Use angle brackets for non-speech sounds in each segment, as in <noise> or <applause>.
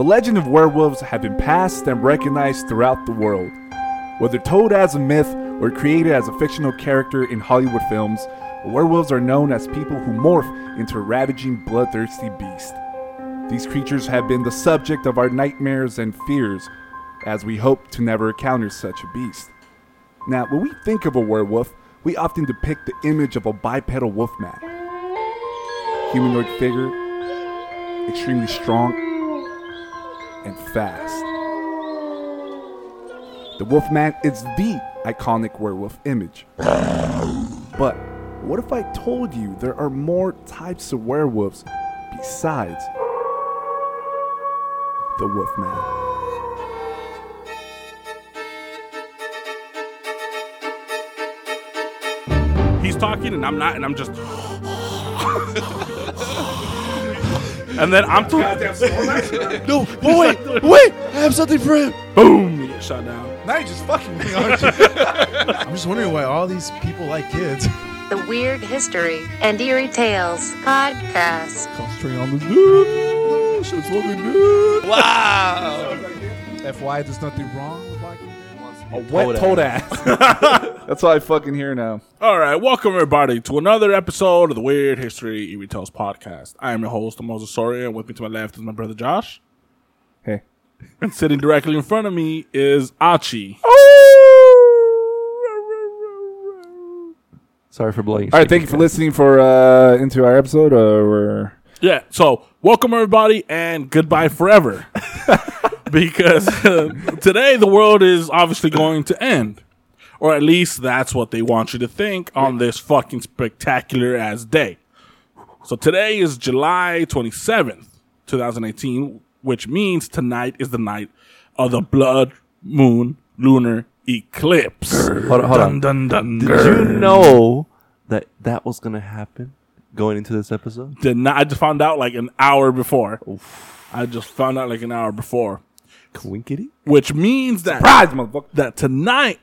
The legend of werewolves have been passed and recognized throughout the world. Whether told as a myth or created as a fictional character in Hollywood films, werewolves are known as people who morph into ravaging, bloodthirsty beast. These creatures have been the subject of our nightmares and fears, as we hope to never encounter such a beast. Now, when we think of a werewolf, we often depict the image of a bipedal wolfman. Humanoid figure, extremely strong and fast. The Wolfman is the iconic werewolf image. but what if I told you there are more types of werewolves besides the Wolfman? He's talking and I'm not, and I'm just. <gasps> <laughs> and then I'm talking. No, but wait, wait, I have something for him. Boom! You get shot down. Now you're just fucking me, aren't you? <laughs> I'm just wondering why all these people like kids. The Weird History and Eerie Tales podcast. Concentrating on this dude. Shit's fucking good. Wow. FY, there's nothing wrong with liking them. A wet told ass. <laughs> That's all I fucking hear now. All right, welcome everybody to another episode of the Weird History Eerie Tales podcast. I am your host, Moses Soria, and with me to my left is my brother Josh. Hey. And sitting directly in front of me is Achi. <laughs> Sorry for blowing. All right, thank you for listening for uh into our episode. Uh, we're Yeah, so welcome everybody and goodbye forever. <laughs> because uh, <laughs> today the world is obviously going to end. Or at least that's what they want you to think on this fucking spectacular ass day. So today is July 27th, 2018, which means tonight is the night of the blood moon lunar eclipse. Hold on, hold on. Dun, dun, dun, Did you know that that was gonna happen going into this episode? Did not, I just found out like an hour before. I just found out like an hour before. Quinkity. which means that surprise, motherfucker. that tonight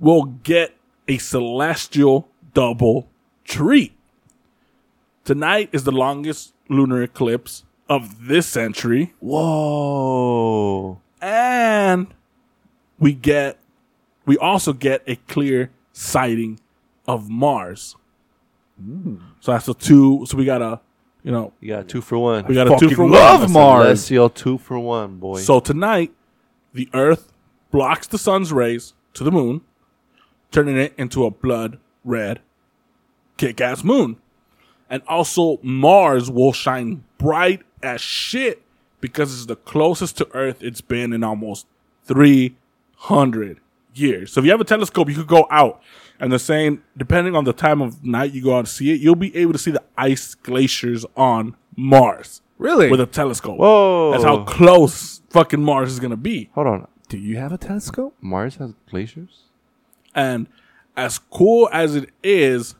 we'll get a celestial double treat. Tonight is the longest lunar eclipse of this century, Whoa. and we get we also get a clear sighting of Mars. Mm. So that's the two. So we got a you know You got a two for one. we got a two Fucking for love one. Mars. Celestial two for one, boy. So tonight, the Earth blocks the sun's rays to the moon, turning it into a blood red kick ass moon. And also, Mars will shine bright as shit because it's the closest to Earth it's been in almost 300 years. So if you have a telescope, you could go out. And they're saying, depending on the time of night you go out to see it, you'll be able to see the ice glaciers on Mars Really? with a telescope. Whoa. That's how close fucking Mars is gonna be. Hold on. Do you have a telescope? Mars has glaciers. And as cool as it is,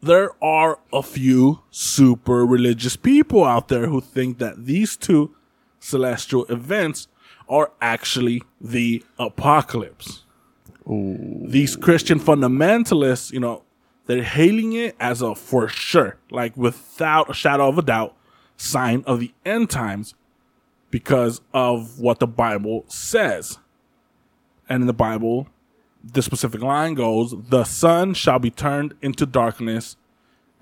there are a few super religious people out there who think that these two celestial events are actually the apocalypse. These Christian fundamentalists, you know, they're hailing it as a for sure, like without a shadow of a doubt, sign of the end times because of what the Bible says. And in the Bible, the specific line goes, The sun shall be turned into darkness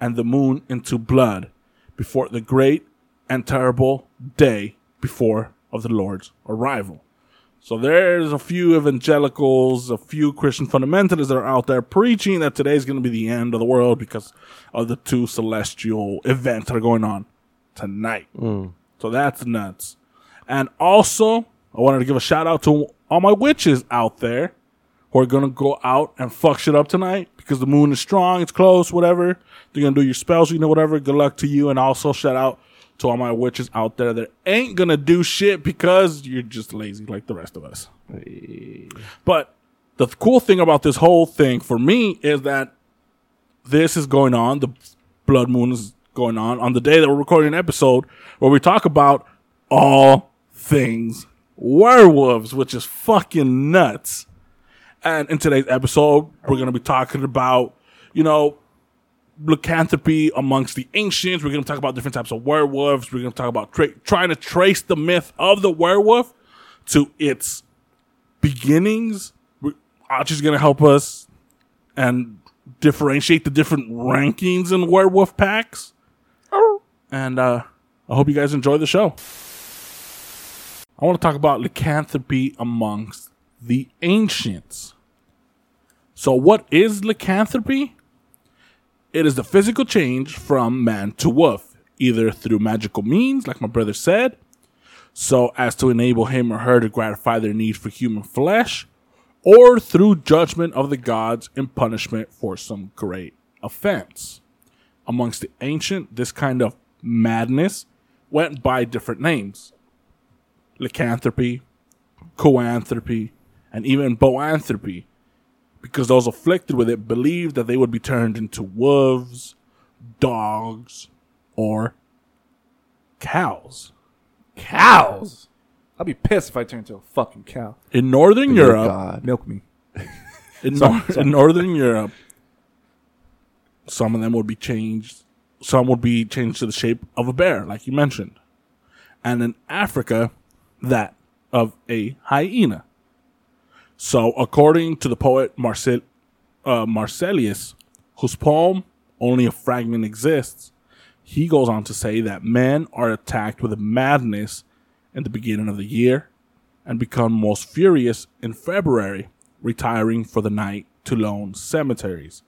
and the moon into blood before the great and terrible day before of the Lord's arrival. So there's a few evangelicals, a few Christian fundamentalists that are out there preaching that today's going to be the end of the world because of the two celestial events that are going on tonight. Mm. So that's nuts. And also, I wanted to give a shout out to all my witches out there who are gonna go out and fuck shit up tonight because the moon is strong, it's close, whatever. They're gonna do your spells, you know, whatever. Good luck to you. And also shout out to all my witches out there that ain't gonna do shit because you're just lazy like the rest of us. But the cool thing about this whole thing for me is that this is going on. The blood moon is going on on the day that we're recording an episode where we talk about all things werewolves, which is fucking nuts. And in today's episode, we're going to be talking about, you know, lycanthropy amongst the ancients. We're going to talk about different types of werewolves. We're going to talk about tra- trying to trace the myth of the werewolf to its beginnings. Archie's going to help us and differentiate the different rankings in werewolf packs. And uh, I hope you guys enjoy the show. I want to talk about lycanthropy amongst the ancients. So, what is lycanthropy? It is the physical change from man to wolf, either through magical means, like my brother said, so as to enable him or her to gratify their need for human flesh, or through judgment of the gods in punishment for some great offense. Amongst the ancient, this kind of madness went by different names lycanthropy, coanthropy, and even boanthropy, because those afflicted with it believed that they would be turned into wolves, dogs, or cows. Cows. I'll be pissed if I turn into a fucking cow. In Northern Good Europe, God. Milk me. <laughs> in, Sorry, nor- sorry. in Northern Europe, some of them would be changed. Some would be changed to the shape of a bear, like you mentioned. And in Africa, that of a hyena. So, according to the poet Marcel, uh, Marcellus, whose poem Only a Fragment Exists, he goes on to say that men are attacked with a madness in the beginning of the year and become most furious in February, retiring for the night to lone cemeteries,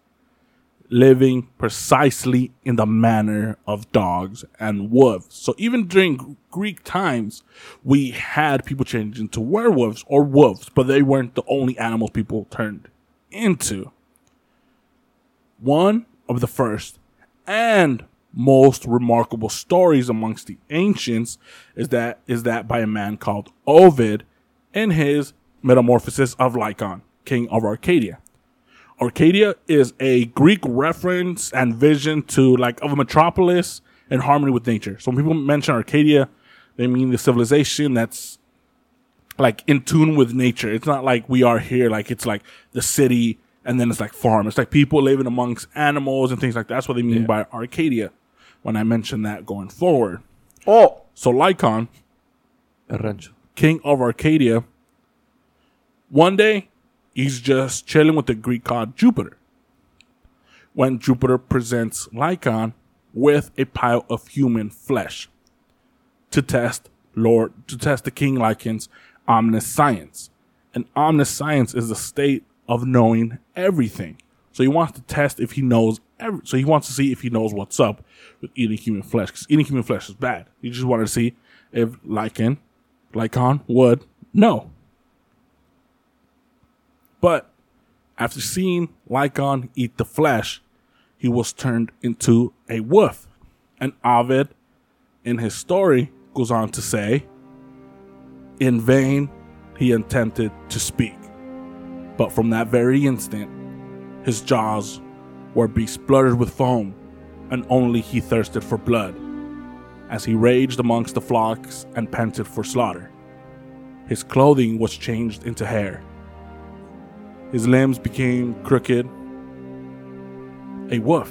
living precisely in the manner of dogs and wolves. So even during Greek times, we had people change into werewolves or wolves, but they weren't the only animals people turned into. One of the first and most remarkable stories amongst the ancients is that is that by a man called Ovid in his Metamorphosis of Lycon, king of Arcadia. Arcadia is a Greek reference and vision to like of a metropolis in harmony with nature. So when people mention Arcadia, they mean the civilization that's like in tune with nature. It's not like we are here, like it's like the city and then it's like farm. It's like people living amongst animals and things like that. That's what they mean by Arcadia when I mention that going forward. Oh, So Lycon, El rancho. king of Arcadia, one day he's just chilling with the Greek god Jupiter. When Jupiter presents Lycon with a pile of human flesh to test Lord to test the king Lycan's omniscience. And omniscience is the state of knowing everything. So he wants to test if he knows every, so he wants to see if he knows what's up with eating human flesh. Because eating human flesh is bad. He just wanted to see if Lycan, Lycon would know. But after seeing Lycon eat the flesh, he was turned into a wolf. And Ovid, in his story, goes on to say, In vain he attempted to speak. But from that very instant, his jaws were bespluttered with foam, and only he thirsted for blood, as he raged amongst the flocks and panted for slaughter. His clothing was changed into hair. His limbs became crooked. A wolf.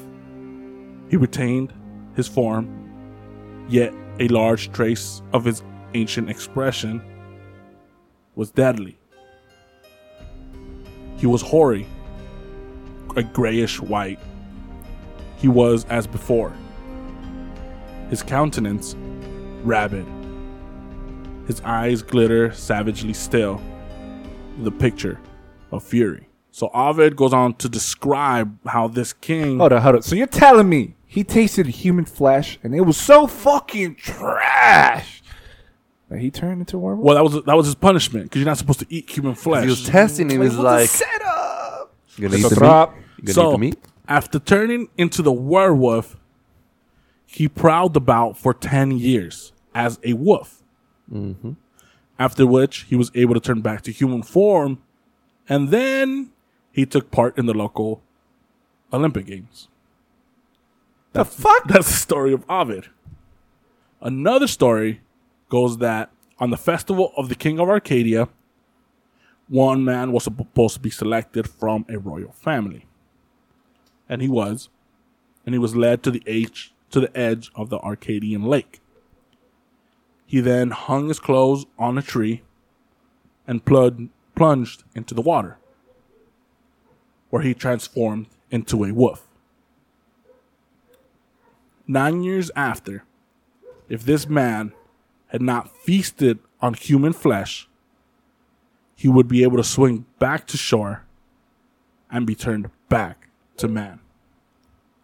He retained his form, yet a large trace of his ancient expression was deadly. He was hoary, a grayish white. He was as before. His countenance, rabid. His eyes glitter savagely still. The picture of fury. So Ovid goes on to describe how this king. hold on, hold on. So you're telling me he tasted human flesh and it was so fucking trash that he turned into a werewolf? Well, that was that was his punishment because you're not supposed to eat human flesh. He was testing him. He's like, setup. you gonna eat So the drop. meat? You gonna so eat the meat? after turning into the werewolf, he prowled about for ten years as a wolf. Mm-hmm. After which he was able to turn back to human form, and then he took part in the local Olympic Games. The fuck? <laughs> That's the story of Ovid. Another story goes that on the festival of the King of Arcadia, one man was supposed to be selected from a royal family. And he was. and he was led to the edge to the edge of the Arcadian lake. He then hung his clothes on a tree and plud- plunged into the water, where he transformed into a wolf. Nine years after, if this man had not feasted on human flesh, he would be able to swing back to shore and be turned back to man.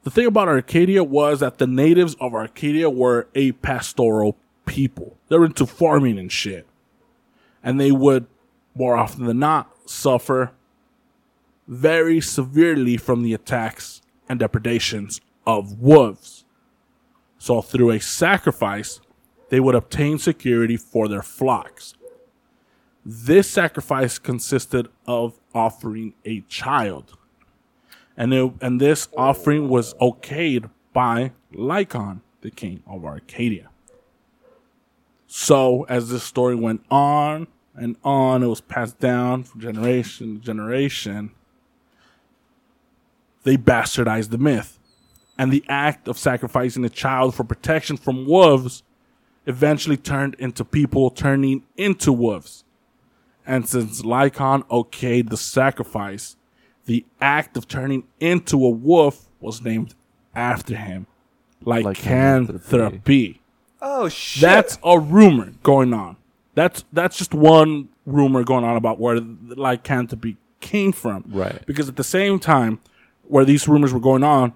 The thing about Arcadia was that the natives of Arcadia were a pastoral people. They were into farming and shit. And they would, more often than not, suffer very severely from the attacks and depredations of wolves. So, through a sacrifice, they would obtain security for their flocks. This sacrifice consisted of offering a child. And, it, and this offering was okayed by Lycon, the king of Arcadia. So, as this story went on and on, it was passed down from generation to generation. They bastardized the myth. And the act of sacrificing a child for protection from wolves eventually turned into people turning into wolves. And since Lycon okayed the sacrifice, the act of turning into a wolf was named after him. Lycanthropy. Oh shit! That's a rumor going on. That's that's just one rumor going on about where the lycanthropy came from. Right. Because at the same time, where these rumors were going on,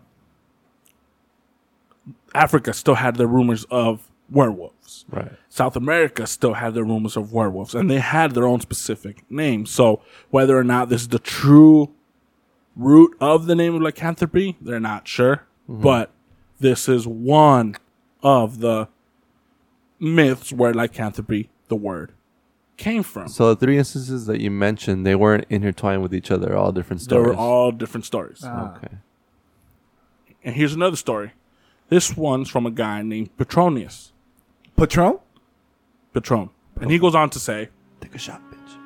Africa still had their rumors of werewolves. right. South America still had their rumors of werewolves, and they had their own specific name. So whether or not this is the true root of the name of lycanthropy, they're not sure. Mm-hmm. But this is one of the myths where lycanthropy, the word, came from. So the three instances that you mentioned, they weren't intertwined with each other. All different stories. they were all different stories. okay. And here's another story. This one's from a guy named Petronius. Patron? Patron. And he goes on to say, Take a shot, bitch.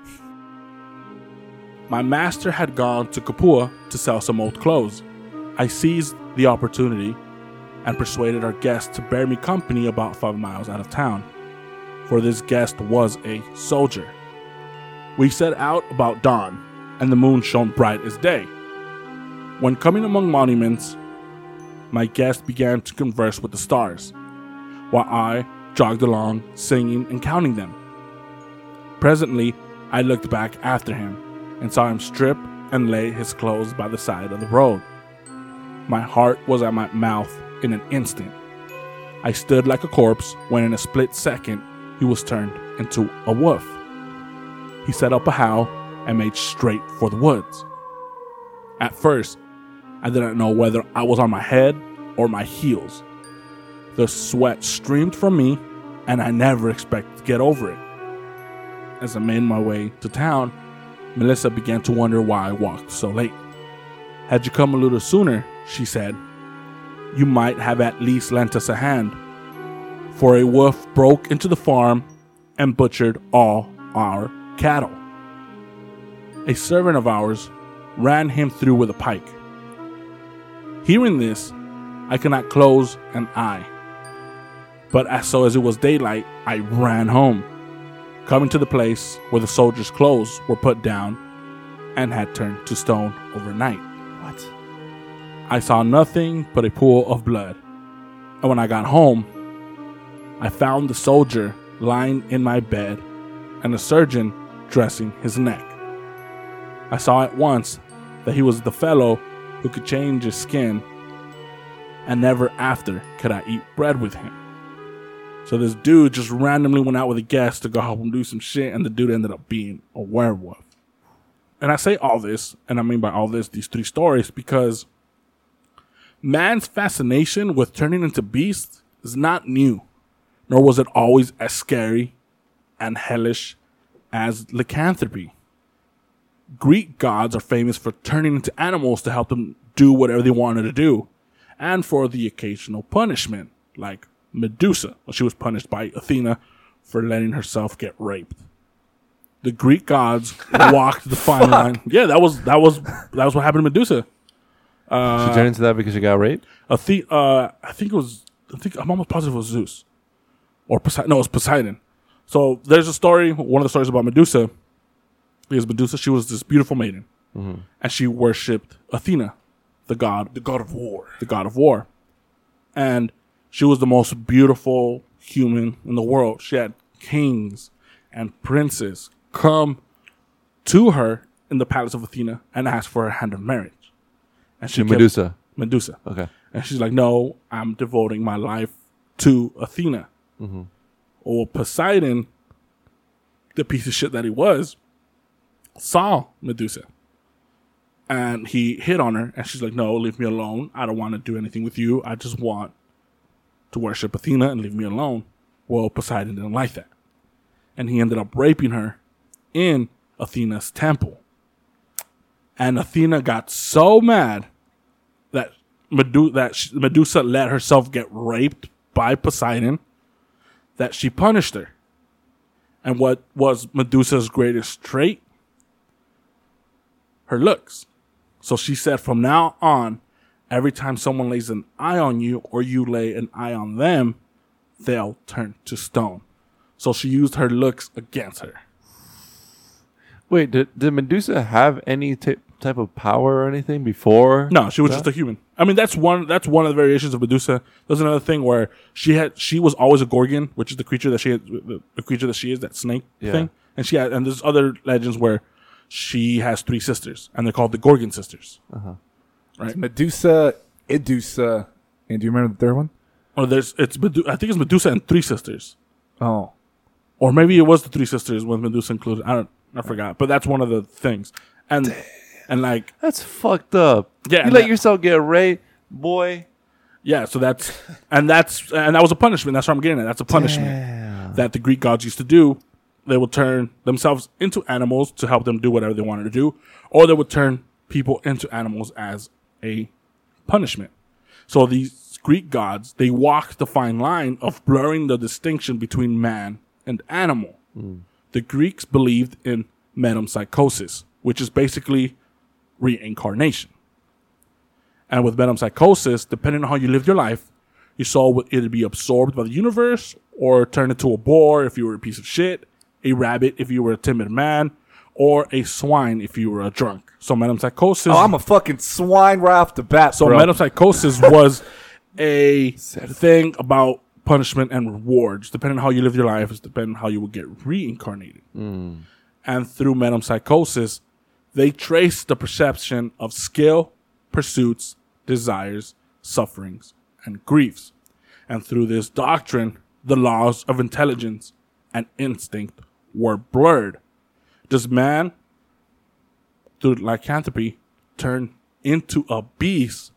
My master had gone to Capua to sell some old clothes. I seized the opportunity and persuaded our guest to bear me company about five miles out of town, for this guest was a soldier. We set out about dawn, and the moon shone bright as day. When coming among monuments, my guest began to converse with the stars, while I jogged along, singing and counting them. Presently, I looked back after him and saw him strip and lay his clothes by the side of the road. My heart was at my mouth in an instant. I stood like a corpse when in a split second he was turned into a wolf. He set up a howl and made straight for the woods. At first, I didn't know whether I was on my head or my heels. The sweat streamed from me, and I never expected to get over it. As I made my way to town, Melissa began to wonder why I walked so late. Had you come a little sooner, she said, you might have at least lent us a hand. For a wolf broke into the farm and butchered all our cattle. A servant of ours ran him through with a pike. Hearing this, I could not close an eye. But as so as it was daylight, I ran home, coming to the place where the soldiers' clothes were put down and had turned to stone overnight. What? I saw nothing but a pool of blood. And when I got home, I found the soldier lying in my bed and a surgeon dressing his neck. I saw at once that he was the fellow who could change his skin, and never after could I eat bread with him. So this dude just randomly went out with a guest to go help him do some shit, and the dude ended up being a werewolf. And I say all this, and I mean by all this, these three stories, because man's fascination with turning into beasts is not new, nor was it always as scary and hellish as lycanthropy. Greek gods are famous for turning into animals to help them do whatever they wanted to do, and for the occasional punishment, like Medusa, when she was punished by Athena for letting herself get raped. The Greek gods <laughs> walked the fine line. Yeah, that was that was that was what happened to Medusa. Uh, she turned into that because she got raped. Athe- uh, I think it was. I think I'm almost positive it was Zeus, or Poseidon. No, it was Poseidon. So there's a story. One of the stories about Medusa. is Medusa, she was this beautiful maiden, mm-hmm. and she worshipped Athena, the god, The god of war. the god of war, and she was the most beautiful human in the world. She had kings and princes come to her in the palace of Athena and ask for her hand of marriage, and she To kept- Medusa. Medusa. Okay. And she's like, no, I'm devoting my life to Athena. Or Poseidon, the piece of shit that he was, saw Medusa. And he hit on her, and she's like, no, leave me alone. I don't want to do anything with you. I just want to worship Athena and leave me alone. Well, Poseidon didn't like that. And he ended up raping her in Athena's temple. And Athena got so mad that Medu- that sh- Medusa let herself get raped by Poseidon that she punished her. And what was Medusa's greatest trait? Her looks. So she said from now on, every time someone lays an eye on you or you lay an eye on them, they'll turn to stone. So she used her looks against her. Wait, did, did Medusa have any t- type of power or anything before? No, she was that? just a human. I mean, that's one. That's one of the variations of Medusa. There's another thing where she had. She was always a Gorgon, which is the creature that she, had, the, the creature that she is, that snake Yeah. thing. And she had. And there's other legends where she has three sisters, and they're called the Gorgon sisters. Uh-huh. It's Medusa, Idusa, and do you remember the third one? Or there's it's Medu- I think it's Medusa and three sisters, Oh, or maybe it was the three sisters with Medusa included. I don't. I forgot. But that's one of the things. And and like That's fucked up. Yeah, You let that- yourself get raped, boy. Yeah, so that's and that's and that was a punishment. That's what I'm getting at. That's a punishment that the Greek gods used to do. They would turn themselves into animals to help them do whatever they wanted to do, or they would turn people into animals as a punishment. So these Greek gods, they walked the fine line of blurring the distinction between man and animal. Hmm. The Greeks believed in metempsychosis, which is basically reincarnation. And with metempsychosis, depending on how you lived your life, your soul would either be absorbed by the universe or turn into a boar if you were a piece of shit, a rabbit if you were a timid man, or a swine if you were a drunk. So metempsychosis. oh I'm a fucking swine right off the bat. so bro. metempsychosis <laughs> was a thing about punishment and rewards. Depending on how you live your life, is depending on how you will get reincarnated. Hmm. And through metempsychosis, they trace the perception of skill, pursuits, desires, sufferings, and griefs. And through this doctrine, the laws of intelligence and instinct were blurred. Does man, through lycanthropy, turn into a beast?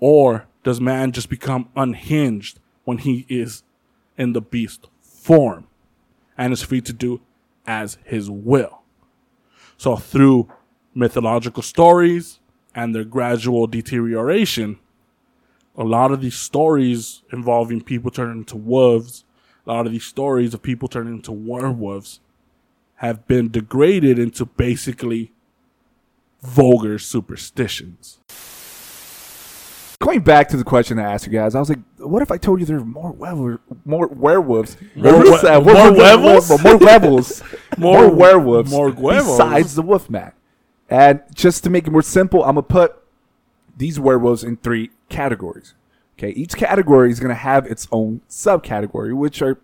Or does man just become unhinged when he is in the beast form and is free to do as his will? So through mythological stories and their gradual deterioration, a lot of these stories involving people turning into wolves, a lot of these stories of people turning into werewolves have been degraded into basically vulgar superstitions. Going back to the question I asked you guys, I was like, what if I told you there were more werewolves? More werewolves. More we- more that? werewolves? More werewolves. <laughs> more, More- werewolves. more werewolves. Besides the Wolfman. And just to make it more simple, I'm going to put these werewolves in three categories. Okay, each category is going to have its own subcategory, which are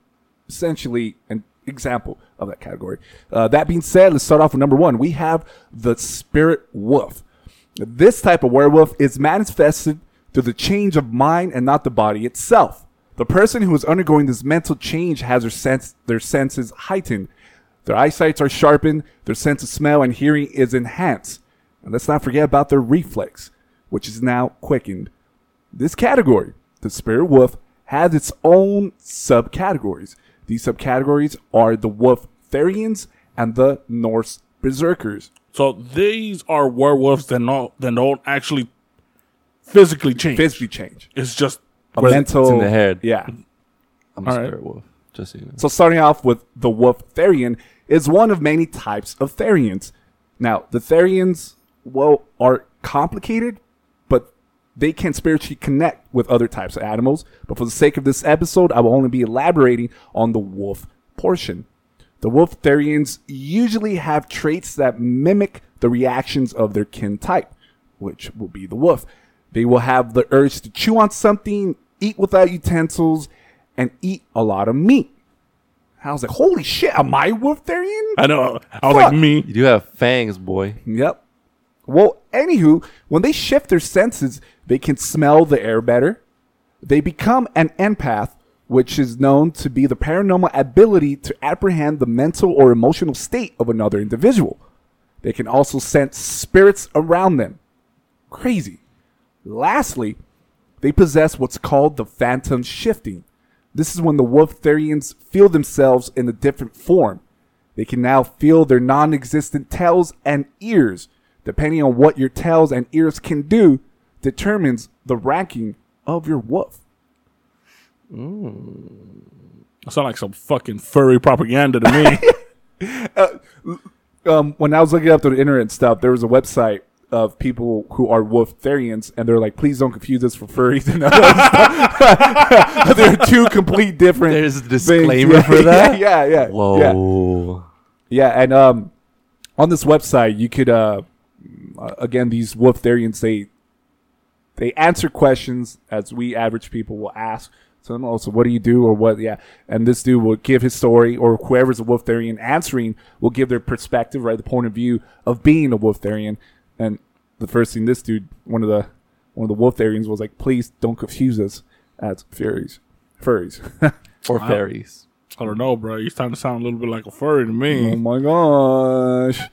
essentially an example of that category. Uh, that being said, let's start off with number one. We have the spirit wolf. This type of werewolf is manifested through the change of mind and not the body itself. The person who is undergoing this mental change has their sense their senses heightened. Their eyesights are sharpened, their sense of smell and hearing is enhanced. And let's not forget about their reflex, which is now quickened. This category, the spirit wolf, has its own subcategories. These subcategories are the wolf therians and the Norse berserkers. So these are werewolves that don't that don't actually physically change. Physically change. it's just A where- mental It's in the head. Yeah. I'm a All right. spirit wolf. Just so you know. So starting off with the wolf therian is one of many types of therians. Now, the therians, well, are complicated, but they can spiritually connect with other types of animals. But for the sake of this episode, I will only be elaborating on the wolf portion. The wolf therians usually have traits that mimic the reactions of their kin type, which will be the wolf. They will have the urge to chew on something, eat without utensils, and eat a lot of meat. I was like, holy shit, am I wolf therian? I know. I was Fuck. like me. You do have fangs, boy. Yep. Well, anywho, when they shift their senses, they can smell the air better. They become an empath, which is known to be the paranormal ability to apprehend the mental or emotional state of another individual. They can also sense spirits around them. Crazy. Lastly, they possess what's called the phantom shifting. This is when the wolf therians feel themselves in a different form. They can now feel their non existent tails and ears. Depending on what your tails and ears can do, determines the ranking of your wolf. That sound like some fucking furry propaganda to me. <laughs> Um, when I was looking up the internet and stuff, there was a website of people who are wolf therians, and they're like, please don't confuse us for furries <laughs> and other <laughs> <laughs> they're two complete different. There's a disclaimer Yeah, for that? Yeah, yeah, yeah. Yeah. Whoa. Yeah, and um, on this website, you could uh, again these wolf therians they they answer questions as we average people will ask. So also, what do you do or what? Yeah, and this dude will give his story, or whoever's a wolf therian answering will give their perspective, right, the point of view of being a wolf therian. And the first thing this dude, one of the one of the wolf therians, was like, please don't confuse us as furries, furries. <laughs> Or fairies. I don't know, bro. You starting to sound a little bit like a furry to me. Oh my gosh.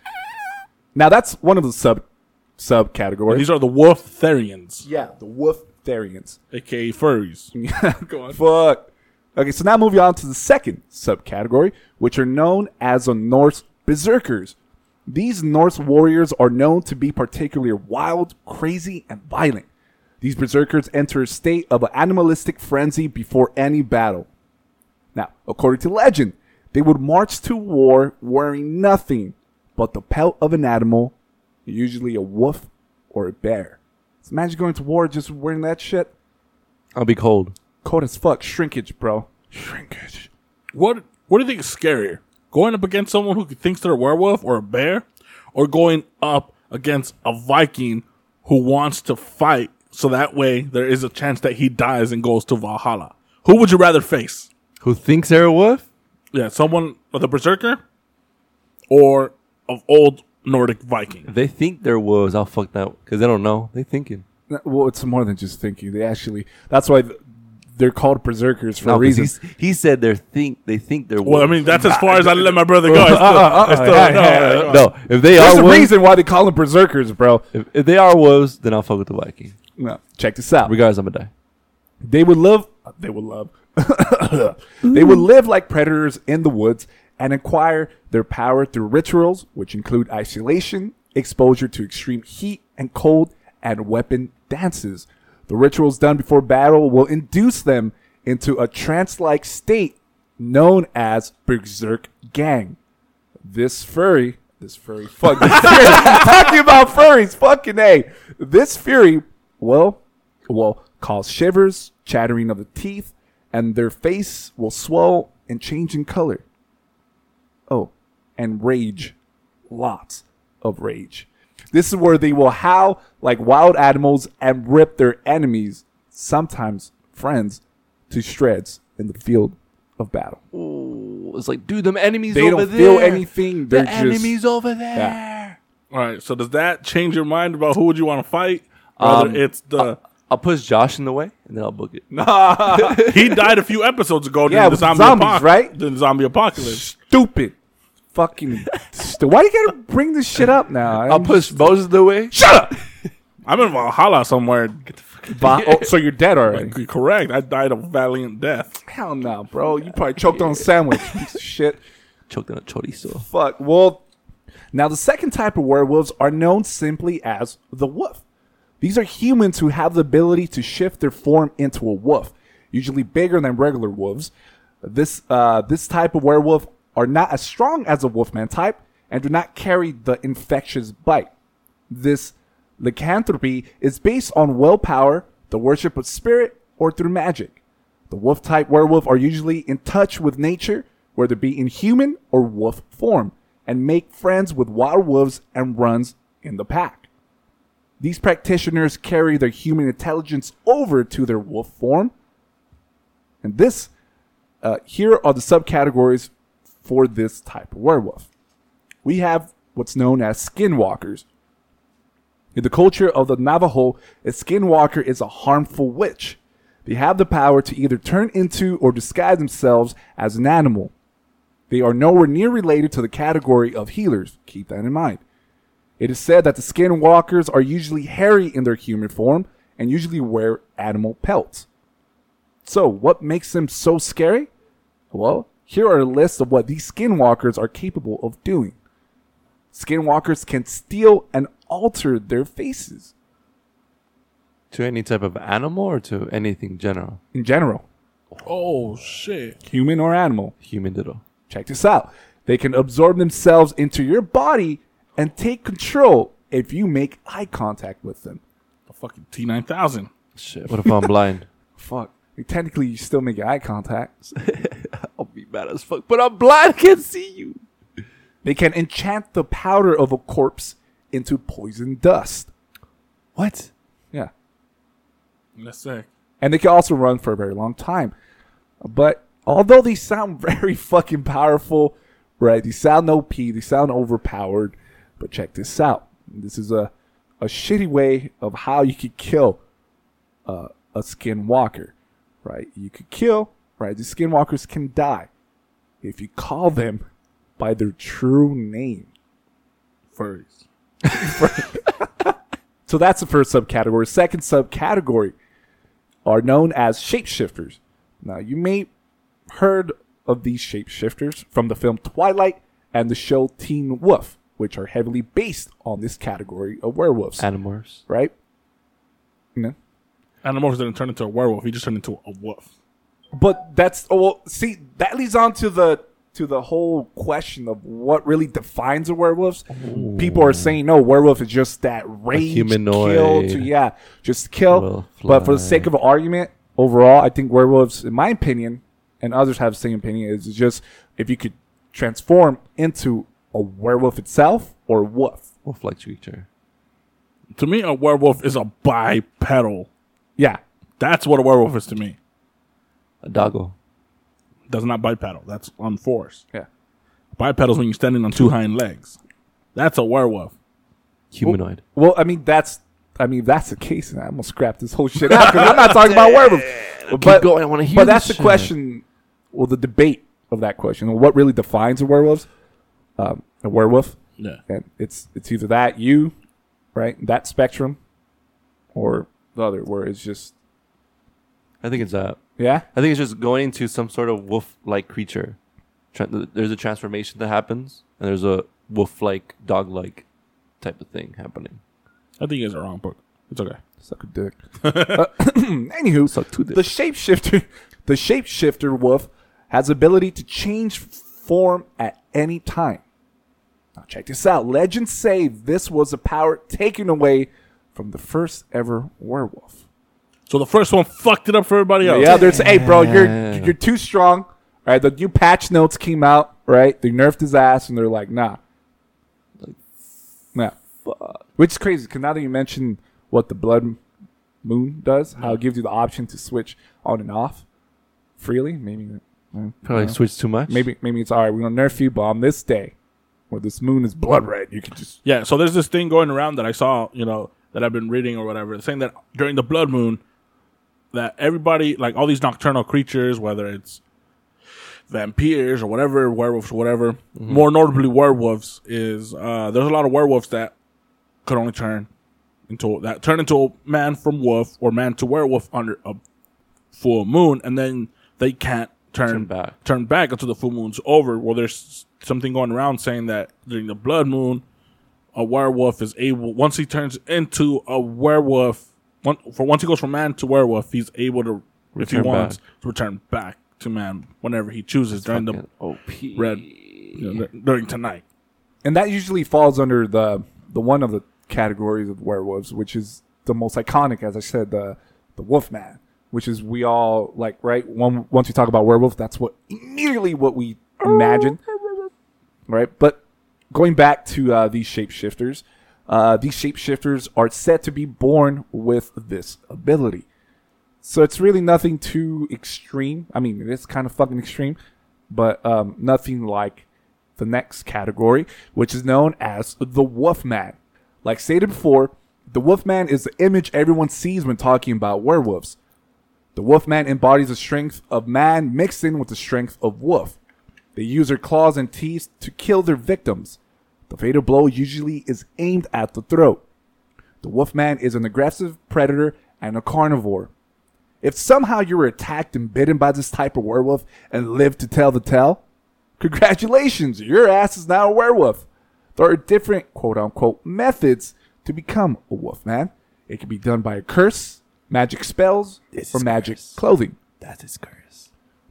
Now that's one of the sub subcategories. These are the wolf therians, yeah, the wolf therians. aka furries. Go <laughs> on. Fuck. Okay, so now moving on to the second subcategory, which are known as the Norse berserkers. These Norse warriors are known to be particularly wild, crazy, and violent. These berserkers enter a state of an animalistic frenzy before any battle. Now, according to legend, they would march to war wearing nothing but the pelt of an animal, usually a wolf or a bear. So imagine going to war just wearing that shit. I'll be cold. Cold as fuck. Shrinkage, bro. Shrinkage. What What do you think is scarier? Going up against someone who thinks they're a werewolf or a bear, or going up against a Viking who wants to fight so that way there is a chance that he dies and goes to Valhalla? Who would you rather face? Who thinks they're a wolf? Yeah, someone of the berserker or of old Nordic Viking. If they think they're wolves, I'll fuck that because they don't know. They thinking. Well, it's more than just thinking. They actually. That's why th- they're called berserkers for No, a 'cause reason. he's- He said they think they think they're wolves. Well, I mean, that's as <laughs> far as I let my brother go. <laughs> I still, I uh-uh. still, yeah, <laughs> no. If they There's are a wolves, reason why they call them berserkers, bro. if, if they are wolves, then I'll fuck with the Viking. No, check this out. Regardless, I'm gonna die. They would live. They would love. they would <coughs> live like predators in the woods and acquire their power through rituals, which include isolation, exposure to extreme heat and cold, and weapon dances. The rituals done before battle will induce them into a trance-like state known as berserk gang. This furry, this furry, fuck, this fury, talking about furries, fucking a. This fury, well, will cause shivers, chattering of the teeth, and their face will swell and change in color. Oh, and rage, lots of rage. This is where they will howl like wild animals and rip their enemies, sometimes friends, to shreds in the field of battle. Ooh, it's like, dude, them enemies They over don't there. feel anything. The They're just enemies over there. Yeah. All right. So does that change your mind about who would you want to fight? Whether Um, it's the I'll push Josh in the way, and then I'll book it. Nah, <laughs> he died a few episodes ago during Yeah, the zombie zombies, apoc- right? The zombie apocalypse. stupid. Fucking. stu- Why do you gotta bring this shit up now? I'll push Moses the way. Shut up. I'm in Valhalla somewhere. Va- oh, so you're dead already? Correct. I died a valiant death. Hell no, bro. You probably choked on a sandwich. Piece of <laughs> shit. Choked on a chorizo. Fuck. Well, now the second type of werewolves are known simply as the wolf. These are humans who have the ability to shift their form into a wolf, usually bigger than regular wolves. This uh, this type of werewolf are not as strong as a wolfman type and do not carry the infectious bite. This Lycanthropy is based on willpower, the worship of spirit, or through magic. The wolf type werewolf are usually in touch with nature, whether it be in human or wolf form, and make friends with wild wolves and runs in the pack. These practitioners carry their human intelligence over to their wolf form. And this, uh, here are the subcategories for this type of werewolf. We have what's known as skinwalkers. In the culture of the Navajo, a skinwalker is a harmful witch. They have the power to either turn into or disguise themselves as an animal. They are nowhere near related to the category of healers. Keep that in mind. It is said that the skinwalkers are usually hairy in their human form and usually wear animal pelts. So, what makes them so scary? Well, here are a list of what these skinwalkers are capable of doing. Skinwalkers can steal and alter their faces To any type of animal or to anything general? in general, Oh shit! human or animal. Human diddle. Check this out. They can absorb themselves into your body and take control if you make eye contact with them. The fucking T nine thousand. Shit. What if I'm blind? <laughs> Fuck. Technically, you still make eye contact. <laughs> I'll be mad as fuck, but I'm blind. I can't see you. They can enchant the powder of a corpse into poison dust. What? Yeah. That's sick. And they can also run for a very long time. But although they sound <laughs> very fucking powerful, right? They sound OP, they sound overpowered. But check this out. This is a, a shitty way of how you could kill uh, a skinwalker, right? You could kill, right? The skinwalkers can die if you call them by their true name. Furries. <laughs> So that's the first subcategory. Second subcategory are known as shapeshifters. Now you may heard of these shapeshifters from the film Twilight and the show Teen Wolf, which are heavily based on this category of werewolves, Animorphs. right? You know? Animorphs didn't turn into a werewolf. He just turned into a wolf. But that's oh well, see that leads on to the to the whole question of what really defines a werewolf. People are saying no, werewolf is just that rage humanoid. kill to yeah, just kill. But for the sake of argument, overall, I think werewolves, in my opinion, and others have the same opinion, is just if you could transform into a werewolf itself or a wolf. Wolf-like creature. To me, a werewolf is a bipedal. Yeah, That's what a werewolf is to me. A doggo. Does not bipedal. That's on force. yeah. Bipedal is when you're standing on two hind legs. That's a werewolf. Humanoid. Well, I mean that's. I mean, if that's the case, and I'm gonna scrap this whole shit out because I'm not talking about werewolves. <laughs> But, going, I wanna hear But this that's the shit. question. Well, the debate of that question. What really defines a werewolf? Um, a werewolf, Yeah. and it's it's either that you, right, that spectrum, or the other, where it's just I think it's that. yeah, I think it's just going into some sort of wolf-like creature. Tra- there's a transformation that happens, and there's a wolf-like, dog-like type of thing happening. I think it's a wrong, book. it's okay. suck a dick. Uh, <coughs> anywho, Suck two dicks. the shapeshifter, <laughs> the shapeshifter wolf has ability to change form at any time. Now check this out. Legends say this was a power taken away from the first ever werewolf. So the first one fucked it up for everybody else. Yeah, there's hey bro, you're you're too strong. Right, the new patch notes came out. Right, they nerfed his ass, and they're like, nah, nah. fuck. Which is crazy because now that you mention what the blood moon does, how it gives you the option to switch on and off freely. Maybe, Probably uh, switch too much. maybe, maybe it's all right. We're gonna nerf you, but on this day, where this moon is blood red, you can just Yeah, so there's this thing going around that I saw, you know, that I've been reading or whatever, saying that during the blood moon, that everybody, like all these nocturnal creatures, whether it's vampires or whatever, werewolves or whatever, more notably werewolves, is uh, there's a lot of werewolves that could only turn into that turn into a man from wolf or man to werewolf under a full moon, and then they can't turn, Turn back. turn back until the full moon's over. Well, there's something going around saying that during the blood moon, a werewolf is able once he turns into a werewolf. One, for once he goes from man to werewolf, he's able to, if he Return wants, back. to return back to man whenever he chooses during the Fucking OP. red you know, during tonight. and that usually falls under the the one of the categories of werewolves, which is the most iconic, as I said, the the wolf man which is we all like right. One, once we talk about werewolf, that's what immediately what we imagine, oh, right? But going back to uh, these shapeshifters, uh, these shapeshifters are said to be born with this ability. So it's really nothing too extreme. I mean, it is kind of fucking extreme, but um, nothing like the next category, which is known as the Wolfman. Like stated before, the Wolfman is the image everyone sees when talking about werewolves. The Wolfman embodies the strength of man mixed in with the strength of wolf. They use their claws and teeth to kill their victims. The fatal blow usually is aimed at the throat. The Wolfman is an aggressive predator and a carnivore. If somehow you were attacked and bitten by this type of werewolf and lived to tell the tale, congratulations, your ass is now a werewolf. There are different quote unquote methods to become a wolfman. It can be done by a curse, magic spells, or magic clothing. That is curse.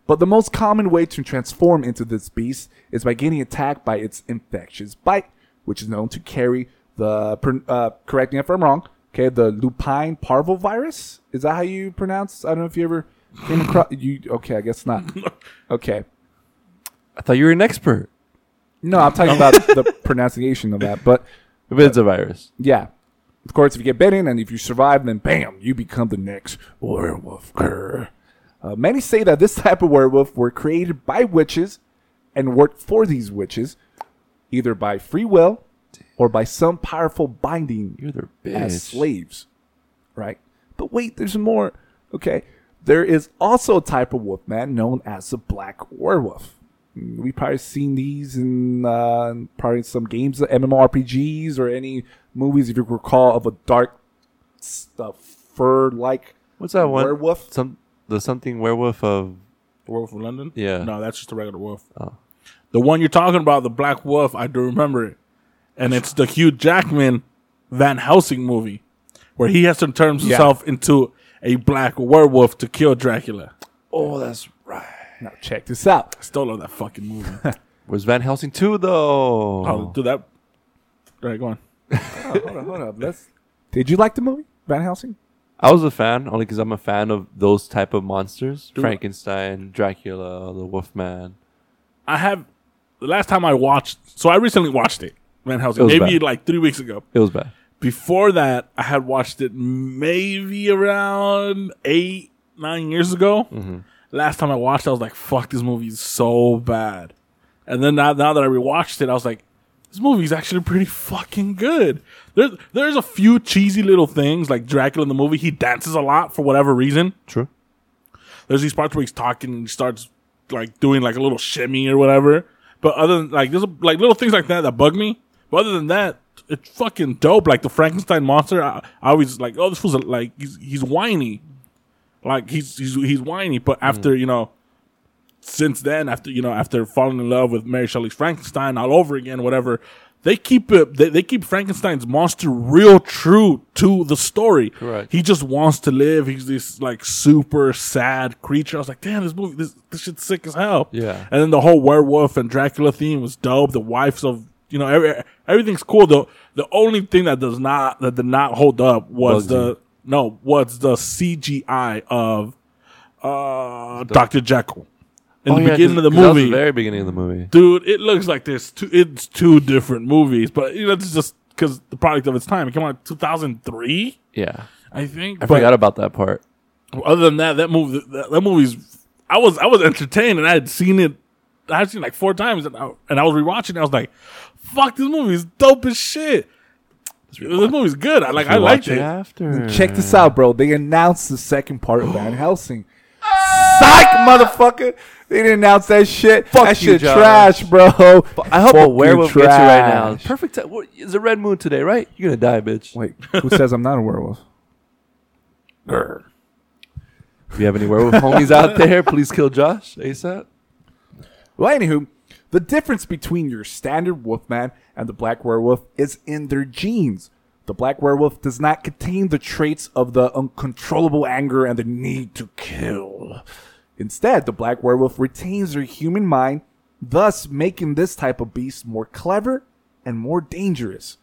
But the most common way to transform into this beast is by getting attacked by its infectious bite, which is known to carry the, pr- uh, correct me if I'm wrong, okay, the lupine parvovirus. Is that how you pronounce? I don't know if you ever came across you. Okay, I guess not. <laughs> Okay, I thought you were an expert. no, I'm talking about <laughs> the pronunciation of that. But If it's a virus. yeah, of course, if you get bitten and if you survive, then bam, you become the next werewolf. Grr. Uh, many say that this type of werewolf were created by witches and worked for these witches, either by free will or by some powerful binding You're their as slaves, right? But wait, there's more. Okay, there is also a type of wolfman known as the black werewolf. Mm, We've probably seen these in uh, probably some games, MMORPGs, or any movies, if you recall, of a dark, uh, fur-like What's that one? werewolf. Some the something werewolf of Werewolf of London? Yeah. No, that's just a regular wolf. Oh. The one you're talking about, the Black Wolf, I do remember it. And it's the Hugh Jackman Van Helsing movie where he has to turn himself into a black werewolf to kill Dracula. Oh, that's right. Now check this out. I still love that fucking movie. <laughs> Was Van Helsing too though? oh, do that. All right, go on. <laughs> hold on, hold on. Let's. Did you like the movie Van Helsing? I was a fan only because I'm a fan of those type of monsters: Dude. Frankenstein, Dracula, the Wolfman. I have the last time I watched. So I recently watched it, Van Helsing, It maybe bad. like three weeks ago. It was bad. Before that, I had watched it maybe around eight, nine years ago. Mm-hmm. Last time I watched it, I was like, fuck, this movie is so bad. And then now, now that I rewatched it, I was like, this movie is actually pretty fucking good. There's, there's a few cheesy little things, like Dracula in the movie, he dances a lot for whatever reason. True. There's these parts where he's talking and he starts like doing like a little shimmy or whatever. But other than like there's like little things like that that bug me. But other than that, it's fucking dope. Like the Frankenstein monster, I, I always like, oh, this was like he's he's whiny, like he's he's he's whiny. But after mm. you know, since then, after you know, after falling in love with Mary Shelley's Frankenstein all over again, whatever. They keep it. They, they keep Frankenstein's monster real true to the story. Correct. He just wants to live. He's this like super sad creature. I was like, damn, this movie, this this shit's sick as hell. Yeah. And then the whole werewolf and Dracula theme was dope. The wives of you know every, everything's cool. though. the only thing that does not that did not hold up was Bugsy. the no was the CGI of uh Doctor Jekyll in the Oh, yeah, beginning 'cause- of the 'cause that was movie. the very beginning of the movie. Dude, it looks like there's two. It's two different movies, but you know it's just because the product of its time. It came out in 2003, Yeah. I think. I but forgot about that part. other than that, that movie, that, that movie's. I was I was entertained, and I had seen it. I had seen it like four times, and I, and I was rewatching. it. I was like, "Fuck, this movie is dope as shit." This movie's good. I like. I liked Watch it. after. Check this out, bro. They announced the second part of <gasps> Van Helsing. Psych, motherfucker! They didn't announce that shit. Fuck that you, shit Josh. trash, bro. I hope Fuck a werewolf you, gets you right now. trash. Perfect. Time. What- It's a red moon today, right? You're gonna die, bitch. Wait, who says I'm not a werewolf? If you have any werewolf <laughs> homies out there, please kill Josh ASAP. Well, anywho, the difference between your standard wolfman and the black werewolf is in their genes. The black werewolf does not contain the traits of the uncontrollable anger and the need to kill. Instead, the black werewolf retains their human mind, thus making this type of beast more clever and more dangerous.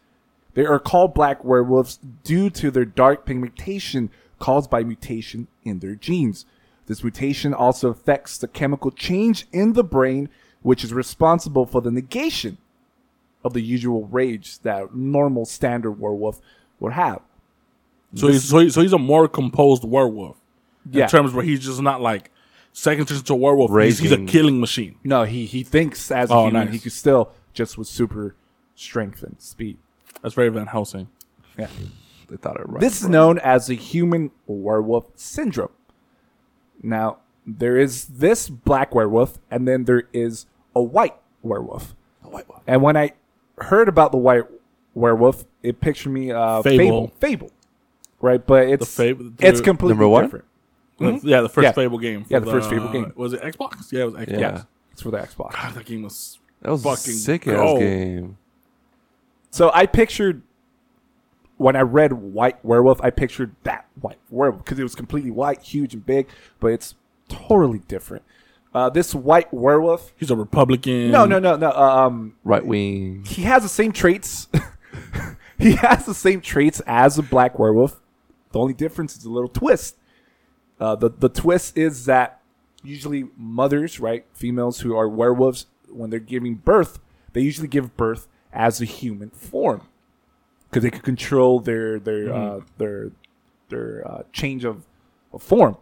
They are called black werewolves due to their dark pigmentation caused by mutation in their genes. This mutation also affects the chemical change in the brain, which is responsible for the negation of the usual rage that normal standard werewolf would have. So he's so, he, so he's a more composed werewolf. Yeah. In terms where he's just not like second to a werewolf. He's, he's a Raging. killing machine. No, he he thinks as a Oh, human. nice. He could still just with super strength and speed. That's very Van Helsing. Yeah. They thought it right. This is known as the human werewolf syndrome. Now, there is this black werewolf, and then there is a white werewolf. A white wolf. And when I heard about the white werewolf, it pictured me uh, Fable. Fable. Fable. Right? But it's Fable- it's completely Number one? different. Yeah, the first Yeah. Fable game. for Yeah, the first playable game. Was it Xbox? Yeah, it was Xbox. Yeah. Yeah. It's for the Xbox. God, that game was that was a fucking sick ass gold. game. So I pictured when I read white werewolf, I pictured that white werewolf because it was completely white, huge and big, but it's totally different. Uh, this white werewolf. He's a Republican. No, no, no, no. Um, Right wing. he has the same traits. <laughs> he has the same traits as a black werewolf. The only difference is a little twist. Uh, the the twist is that usually mothers, right, females who are werewolves, when they're giving birth, they usually give birth as a human form because they can control their their uh, their their uh, change of, of form.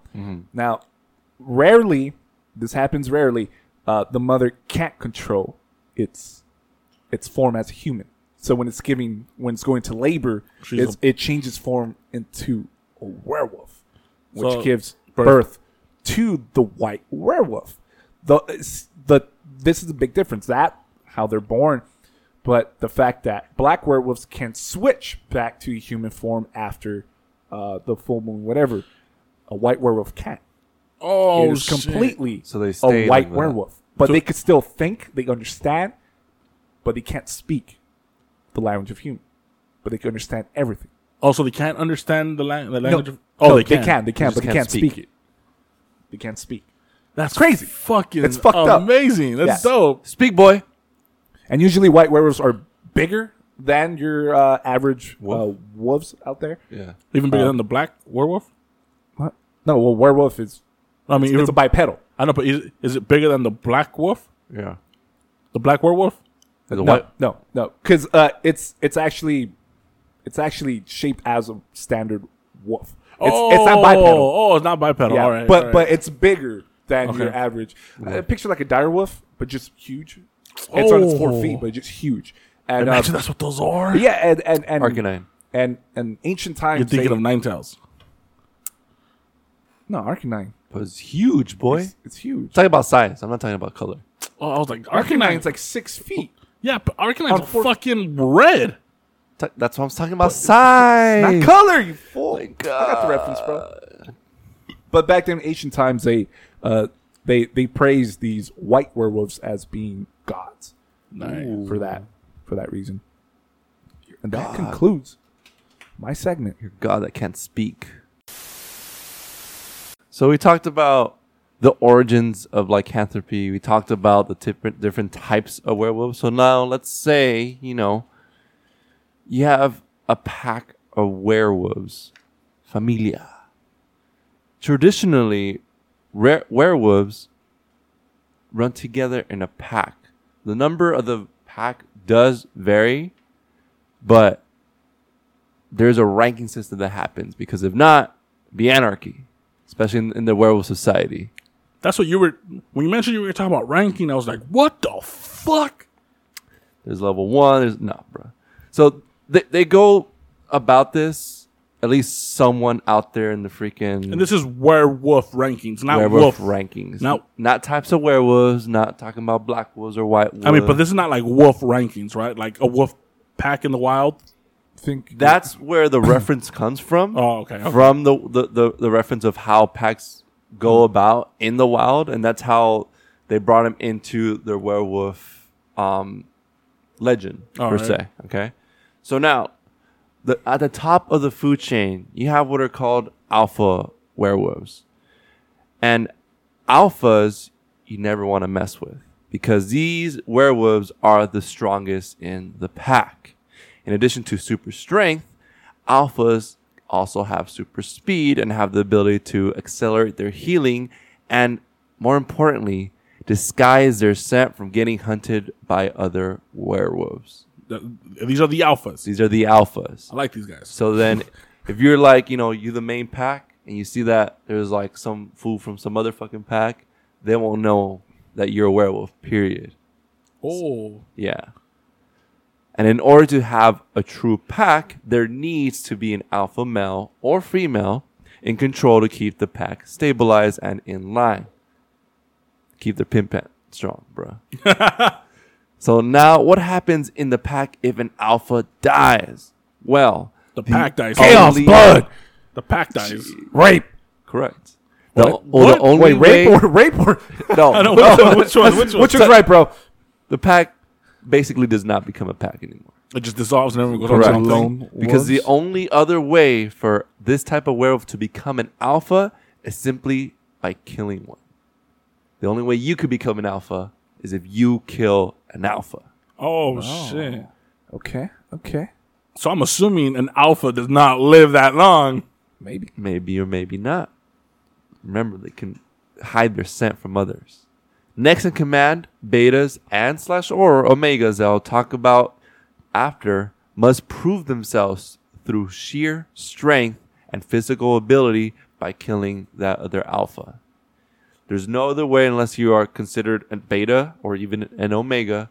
Now, rarely this happens. Rarely, uh, the mother can't control its its form as a human. So when it's giving, when it's going to labor, it's, a- it changes form into a werewolf, which So, gives birth. birth. to the white werewolf. The the this is a big difference. That how they're born, but the fact that black werewolves can switch back to human form after uh, the full moon, whatever, a white werewolf can't. Oh, it is shit. completely So they a white like werewolf, but So- they could still think, they understand, but they can't speak the language of human. But they can understand everything. Also, they can't understand the, lang- the language. no, of, oh, no, they can. They can. They can, just but they can't can't speak. speak. it. They can't speak. That's crazy. Fucking. It's fucked up. Amazing. That's Yeah. dope. Speak, boy. And usually, white werewolves are bigger than your uh, average uh, wolves out there. Yeah. Even bigger Uh, than the black werewolf. What? No, well, werewolf is I mean, even, it's a bipedal. I know, but is, is it bigger than the black wolf? Yeah. The black werewolf? There's a No, white. no, no, because uh, it's it's actually it's actually shaped as a standard wolf. It's, oh, it's not bipedal. Oh, it's not bipedal. Yeah, all right. but all right. but it's bigger than Okay. your average. Uh, picture like a dire wolf, but just huge. It's on its four Oh. feet, but just huge. And uh, imagine that's what those are. yeah, and and and Arcanine. and and ancient times. You're thinking they- of Nine Tails. no Arcanine. But it's huge, boy. It's, it's huge. talking about size. I'm not talking about color. Oh, I was like, Arcanine's Arcanine. like six feet. yeah, but On Arcanine's four- fucking red. Ta- That's what I'm talking about. Size. Not color, you fool. My I got the reference, bro. But back then, in ancient times, they uh, they they praised these white werewolves as being gods Nice. for that for that reason. And that concludes my segment. Your God that can't speak. So we talked about the origins of lycanthropy. We talked about the different different types of werewolves. So now let's say, you know, you have a pack of werewolves, familia. Traditionally, re- werewolves run together in a pack. The number of the pack does vary, but there's a ranking system that happens because if not, be anarchy, especially in, in the werewolf society. That's what you were when you mentioned you were talking about ranking. I was like, what the fuck? There's level one. There's no, bro. So they they go about this. At least someone out there in the freaking And this is werewolf rankings, not werewolf wolf. rankings. Now- not types of werewolves. Not talking about black wolves or white wolves. I mean, but this is not like wolf rankings, right? Like a wolf pack in the wild. Think that's where the <coughs> reference comes from. Oh, okay. okay. from the, the, the, the reference of how packs go about in the wild, and that's how they brought him into their werewolf um, legend All per right. se. Okay, so now the at the top of the food chain, you have what are called alpha werewolves, and alphas you never want to mess with because these werewolves are the strongest in the pack. In addition to super strength, alphas also have super speed and have the ability to accelerate their healing and, more importantly, disguise their scent from getting hunted by other werewolves. Th- These are the alphas. These are the alphas. I like these guys. So then, <laughs> if you're like, you know, you the main pack, and you see that there's like some fool from some other fucking pack, they won't know that you're a werewolf. Period. Oh, Yeah. And in order to have a true pack, there needs to be an alpha male or female in control to keep the pack stabilized and in line. Keep the pimp strong, bro. <laughs> so now, what happens in the pack if an alpha dies? Well, the pack dies. Chaos, blood, The pack dies. rape. correct. The, What? well, the only Wait, rape way, or rape or <laughs> no, <laughs> I know <laughs> which one. Which one? Which one? Which one's right, bro? the pack basically does not become a pack anymore. It just dissolves and everyone goes Correct. on own Because the only other way for this type of werewolf to become an alpha is simply by killing one. The only way you could become an alpha is if you kill an alpha. Oh, oh, shit. Okay, okay, So I'm assuming an alpha does not live that long. maybe. Maybe or maybe not. Remember, they can hide their scent from others. Next in command, betas and slash or omegas that I'll talk about after must prove themselves through sheer strength and physical ability by killing that other alpha. There's no other way unless you are considered a beta or even an omega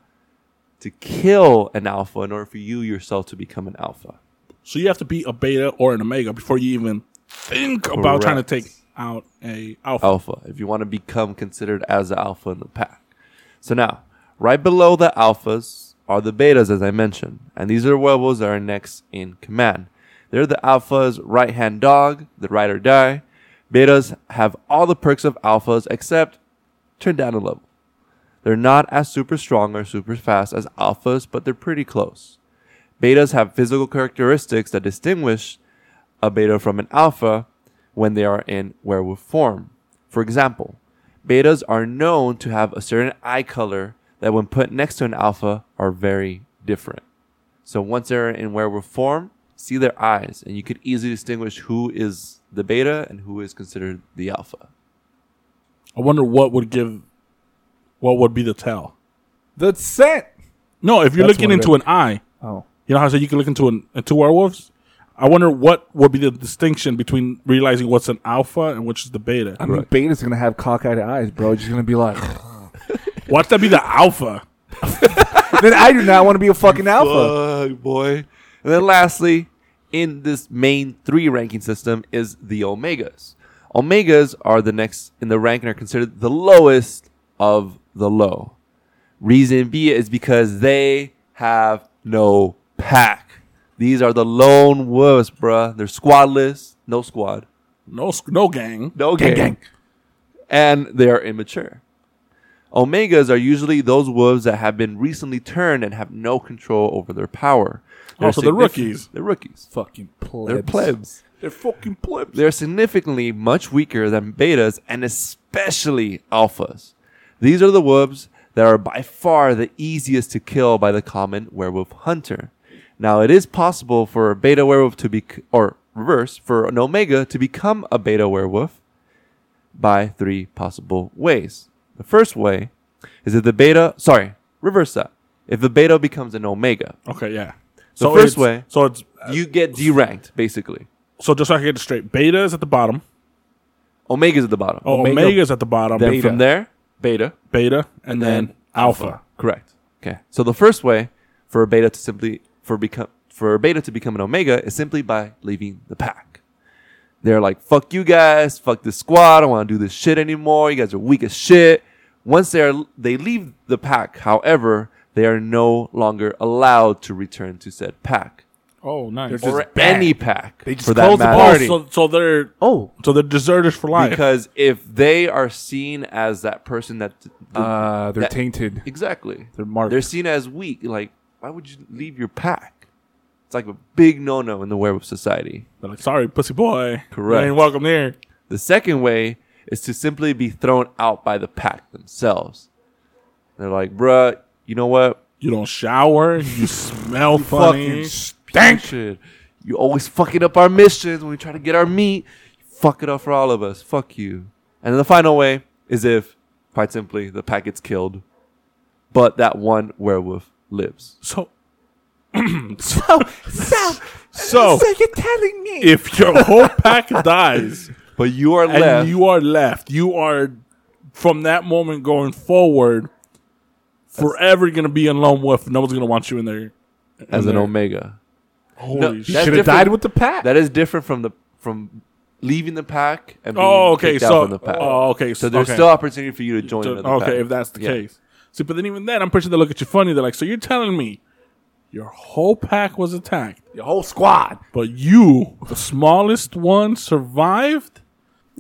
to kill an alpha in order for you yourself to become an alpha. So you have to be a beta or an omega before you even think about trying to take out a alpha. alpha if you want to become considered as the alpha in the pack. So now, right below the alphas are the betas, as I mentioned, and these are werewolves that are next in command. They're the alphas' right hand dog, the ride or die. Betas have all the perks of alphas except turn down a level. They're not as super strong or super fast as alphas, but they're pretty close. Betas have physical characteristics that distinguish a beta from an alpha when they are in werewolf form. For example, betas are known to have a certain eye color that, when put next to an alpha, are very different. So once they're in werewolf form, see their eyes, and you could easily distinguish who is the beta and who is considered the alpha. I wonder what would give, what would be the tell. The scent. No, if you're That's looking into an eye, Oh, you know how I said you can look into an into werewolves. I wonder what would be the distinction between realizing what's an alpha and which is the beta. I mean, beta's gonna have cockeyed eyes, bro. Just gonna be like, <laughs> <laughs> Watch that be the alpha. then I do not want to be a fucking alpha. Fuck, boy. And then lastly, in this main three ranking system is the omegas. Omegas are the next in the rank and are considered the lowest of the low. Reason B is because they have no pack. These are the lone wolves, bruh. They're squadless, no squad, No, no gang. no Gang, gang, gang. and they are immature. Omegas are usually those wolves that have been recently turned and have no control over their power. So they're significant- rookies. They're rookies. Fucking plebs. They're plebs. They're fucking plebs. They're significantly much weaker than betas and especially alphas. These are the wolves that are by far the easiest to kill by the common werewolf hunter. Now, it is possible for a beta werewolf to be, or reverse, for an omega to become a beta werewolf by three possible ways. The first way is if the beta, sorry, reverse that. If the beta becomes an omega, Okay, yeah. The So first way- So it's uh, you get deranked, basically. so just so I can get it straight. Beta is at the bottom. Omega's at the bottom. Oh, Omega- Omega is at the bottom. then beta, from there, beta. beta, and then alpha. Correct. Okay. So the first way for a beta to simply for become for a beta to become an omega is simply by leaving the pack. They're like, "Fuck you guys, fuck this squad. I don't want to do this shit anymore. You guys are weak as shit." Once they are they leave the pack, however, they are no longer allowed to return to said pack Oh, nice. They're just or any pack They just for that close the matter. party. so, so they're Oh, so they're deserters for life. Because if they are seen as that person that uh, they're that- tainted. exactly They're marked. They're seen as weak. Like, why would you leave your pack? It's like a big no-no in the werewolf society. They're like, sorry, pussy boy. Correct. You ain't welcome here. The second way is to simply be thrown out by the pack themselves. They're like, bruh, you know what? You don't shower. You <laughs> smell funny. fucking stink. You always fucking up our missions when we try to get our meat. You fuck it up for all of us. Fuck you. And then the final way is if, quite simply, the pack gets killed, but that one werewolf lives. So <clears throat> So, so, so you're telling me? if your whole pack <laughs> dies but you are and left. you are left, you are from that moment going forward forever gonna be a lone wolf. No one's gonna want you in there. as in an omega. Holy No, shit. He That's should have died with the pack. That is different from the from leaving the pack and being Oh, okay. kicked out So, from the pack. oh, okay. so there's okay. still opportunity for you to join So- another pack. okay, if that's the Yeah. case. See, but then even then, I'm pretty sure they look at you funny. They're like, "So you're telling me your whole pack was attacked, Your whole squad. but you, the smallest one, survived?"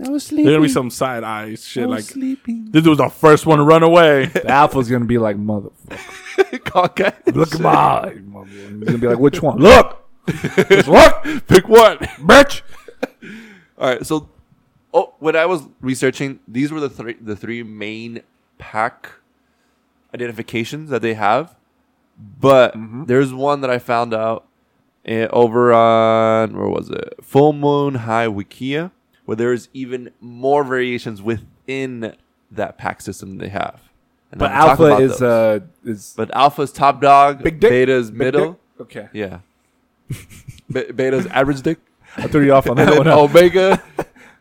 I was There's gonna be some side eyes shit I like was sleeping. this was the first one to run away. The alpha's gonna be like, motherfucker. <laughs> Cockeyes. Look at my eyes, motherfucker. He's gonna be like, which one? Look! <laughs> Just look! <laughs> Pick one. Bitch! All right. So, oh, when I was researching, these were the three the three main pack identifications that they have. But there's one that I found out eh, over on where was it? Full Moon High Wikia, where there's even more variations within that pack system they have. And But I'm gonna talk alpha about is, those. uh, is but alpha's top dog, big dick? beta's Big middle, dick? Okay. yeah, <laughs> Be- beta's average dick, I threw you off on <laughs> and that then one. huh? omega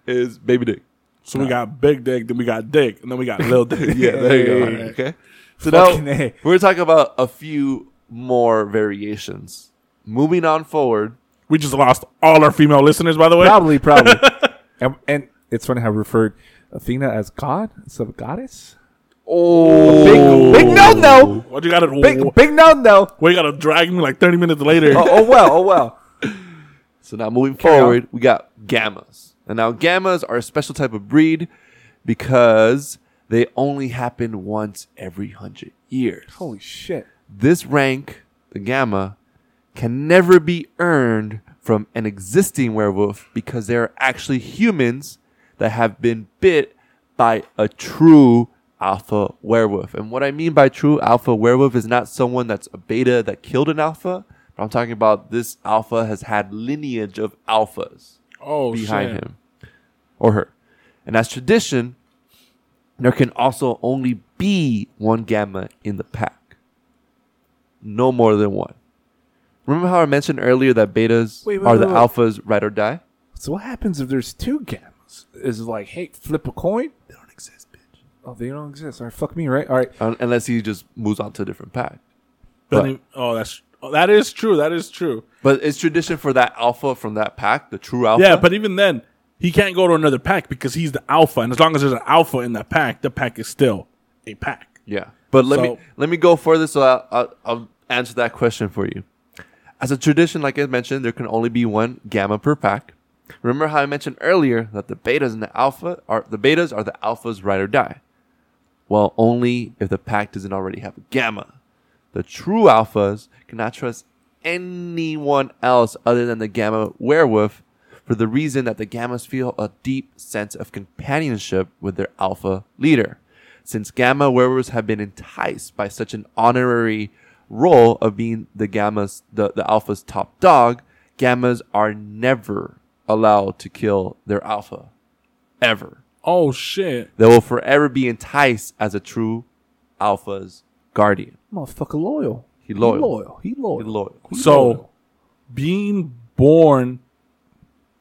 is baby dick. So we got big dick, then we got dick, and then we got <laughs> little dick. Yeah, there you go. Hey. Okay. So Fucking now A. we're talking about a few more variations. Moving on forward. We just lost all our female listeners, by the way. Probably, probably. And, and it's funny how we referred Athena as God instead of goddess. Oh, Big, big no no. What you got to Big, big no no. Well, you got to drag me like 30 minutes later. Oh, oh well, oh well. <laughs> So now moving Carry forward, we got gammas. And now gammas are a special type of breed because they only happen once every hundred years. Holy shit. This rank, the gamma, can never be earned from an existing werewolf because they are actually humans that have been bit by a true alpha werewolf. And what I mean by true alpha werewolf is not someone that's a beta that killed an alpha, but I'm talking about this alpha has had lineage of alphas oh, behind shit. him or her. And as tradition, there can also only be one gamma in the pack. No more than one. Remember how I mentioned earlier that betas Wait, wait, are the wait, wait. alphas ride or die? So what happens if there's two gammas? Is it like, hey, flip a coin? They don't exist, bitch. Oh, they don't exist. All right, fuck me, right? All right. Un- unless he just moves on to a different pack. But But- then- oh, that's oh, that is true. That is true. But it's tradition for that alpha from that pack, the true alpha. Yeah, but even then, he can't go to another pack because he's the alpha, and as long as there's an alpha in that pack, the pack is still a pack. Yeah, but let me let me go further so I'll, I'll, I'll answer that question for you. As a tradition, like I mentioned, there can only be one gamma per pack. Remember how I mentioned earlier that the betas and the alpha are the betas are the alphas ride or die. Well, only if the pack doesn't already have a gamma. The true alphas cannot trust anyone else other than the gamma werewolf for the reason that the gammas feel a deep sense of companionship with their alpha leader. Since gamma werewolves have been enticed by such an honorary role of being the gammas, the, the alpha's top dog, gammas are never allowed to kill their alpha. Ever. Oh shit! They will forever be enticed as a true alpha's guardian. Motherfucker loyal. He loyal. He loyal. He loyal. He's loyal. He So, loyal. being born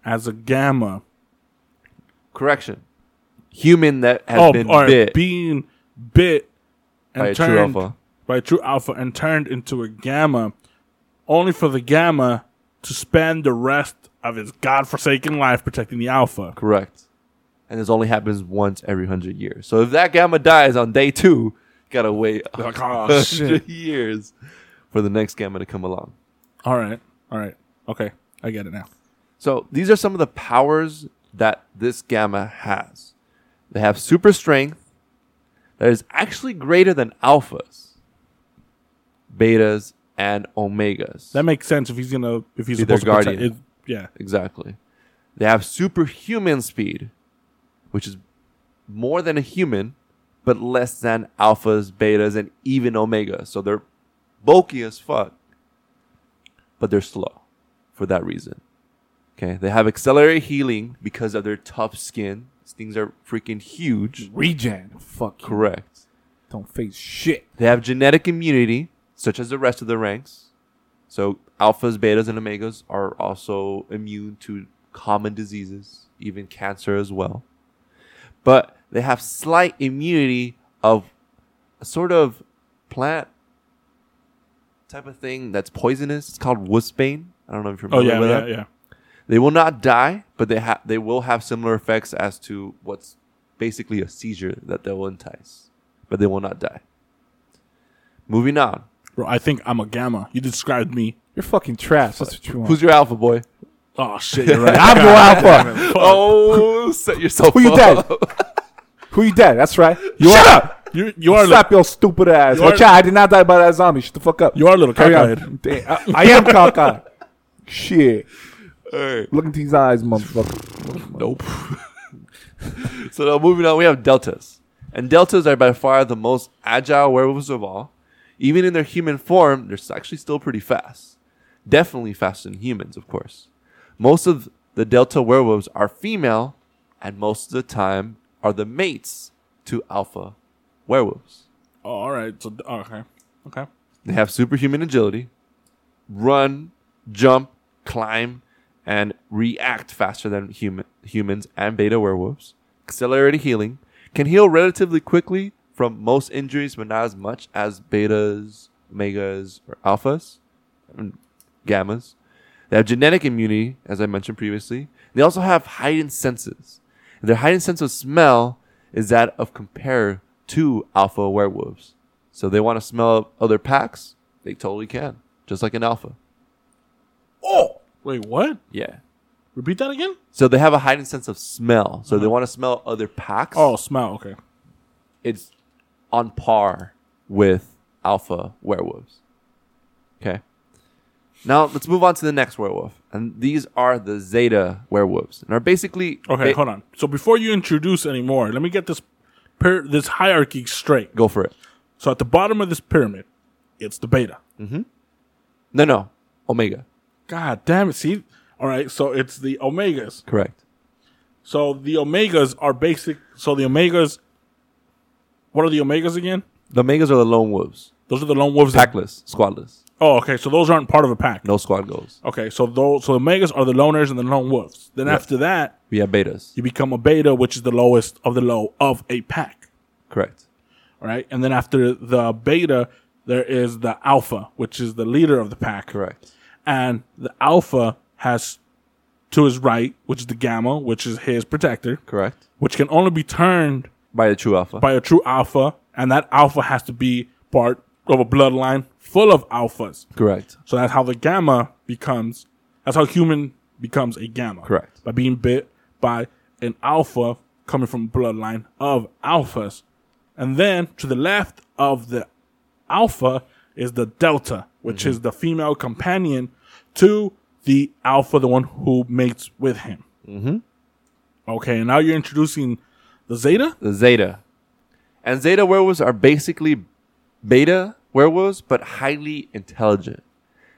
as a gamma, Correction. Human that has oh, been or bit being bit and by a true turned alpha. By a true alpha and turned into a gamma, only for the gamma to spend the rest of its godforsaken life protecting the alpha. Correct. And this only happens once every hundred years. So if that gamma dies on day two, gotta wait Like, oh, <laughs> shit. years for the next gamma to come along. All right, all right, okay, I get it now. So these are some of the powers that this gamma has. They have super strength that is actually greater than alphas, betas, and omegas. That makes sense if he's gonna if he's Be their supposed to protect guardian. it. Yeah, Exactly. They have superhuman speed, which is more than a human, but less than alphas, betas, and even omegas. So they're bulky as fuck, but they're slow for that reason. Okay, they have accelerated healing because of their tough skin. These things are freaking huge. Regen. Fuck you. Correct. Don't face shit. They have genetic immunity, such as the rest of the ranks. So alphas, betas, and omegas are also immune to common diseases, even cancer as well. But they have slight immunity of a sort of plant type of thing that's poisonous. It's called wolfsbane. I don't know if you're Oh familiar yeah, with yeah, that. yeah. They will not die, but they have they will have similar effects as to what's basically a seizure that they will entice, but they will not die. Moving on. Bro, I think I'm a gamma. You described me. You're fucking trash. That's what you want. Who's your alpha boy? Oh shit, you're <laughs> right. I'm no alpha. Oh, set yourself Who you dead? <laughs> Who you dead? That's right. You Shut are, up. You you are Slap your stupid ass. You Watch out. I did not die by that zombie. Shut the fuck up. you are a little Carry cockeyed. on. I, I am cockeyed. <laughs> Shit. Alright. Look into these eyes, motherfucker. Nope. so now moving on, we have deltas, and deltas are by far the most agile werewolves of all. Even in their human form, they're actually still pretty fast. Definitely faster than humans, of course. Most of the delta werewolves are female, and most of the time are the mates to alpha werewolves. Oh, all right. So oh, okay, okay. They have superhuman agility, run, jump, climb, and react faster than human, humans and beta werewolves. Accelerated healing can heal relatively quickly from most injuries, but not as much as betas, omegas, or alphas, and gammas. They have genetic immunity, as I mentioned previously. They also have heightened senses. Their heightened sense of smell is that of compare to alpha werewolves. So they want to smell other packs, they totally can, just like an alpha. Oh, wait, what? Yeah. Repeat that again. So they have a heightened sense of smell. So they uh-huh. want to smell other packs. Oh, smell. Okay. it's on par with alpha werewolves. Okay. Now let's move on to the next werewolf, and these are the Zeta werewolves, and are basically Okay, they- hold on. So before you introduce any more, let me get this this hierarchy straight. Go for it. So at the bottom of this pyramid, it's the beta. Mm-hmm. No, no, Omega. God damn it! See, all right. So it's the omegas. Correct. So the omegas are basic. So the omegas. What are the omegas again? The Omegas are the lone wolves, Those are the lone wolves. packless, squadless, oh, okay. So those aren't part of a pack. no squad goals. Okay, so those so the megas are the loners and the lone wolves. Then after that, We have betas. you become a beta, which is the lowest of the low of a pack. Correct. All right, and then after the beta, there is the alpha, which is the leader of the pack. Correct. And the alpha has to his right, which is the gamma, which is his protector, Correct. which can only be turned By a true alpha. by a true alpha, and that alpha has to be part of a bloodline full of alphas. Correct. So that's how the gamma becomes. That's how human becomes a gamma. Correct. By being bit by an alpha coming from bloodline of alphas, and then to the left of the alpha is the delta, which is the female companion to the alpha, the one who mates with him. Mm-hmm. Okay, now you're introducing the zeta. the Zeta. And Zeta werewolves are basically beta werewolves, but highly intelligent.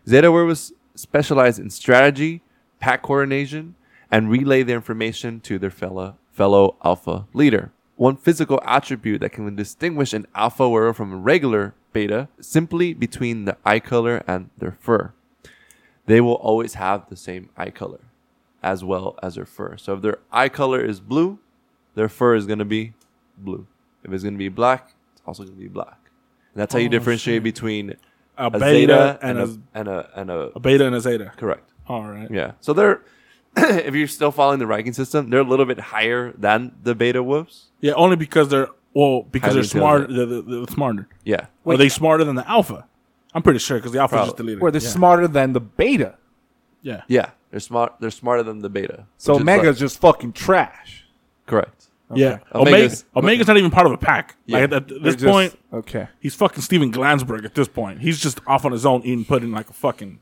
Zeta werewolves specialize in strategy, pack coordination, and relay their information to their fellow, fellow alpha leader. One physical attribute that can distinguish an alpha werewolf from a regular beta simply between the eye color and their fur. They will always have the same eye color as well as their fur. So if their eye color is blue, their fur is going to be blue. If it's going to be black, it's also going to be black. And that's how you Oh, differentiate shit. between A, a beta zeta and, and a, a, and a and a a beta and a zeta. correct. All right. Yeah. So they're <clears throat> if you're still following the ranking system, they're a little bit higher than the beta wolves. Yeah, only because they're well because Highly they're smarter. They're, they're, they're smarter. Yeah. Are they smarter than the alpha? I'm pretty sure because the alpha is just the leader. Where they're yeah. smarter than the beta. Yeah. Yeah. They're smart. They're smarter than the beta. So which is Omega's like- just fucking trash. Correct. Yeah. Omega's- Omega's, Omega's not even part of a pack. Yeah. Like at, They're this just- point, okay. he's fucking Steven Glansberg at this point. He's just off on his own eating pudding like a fucking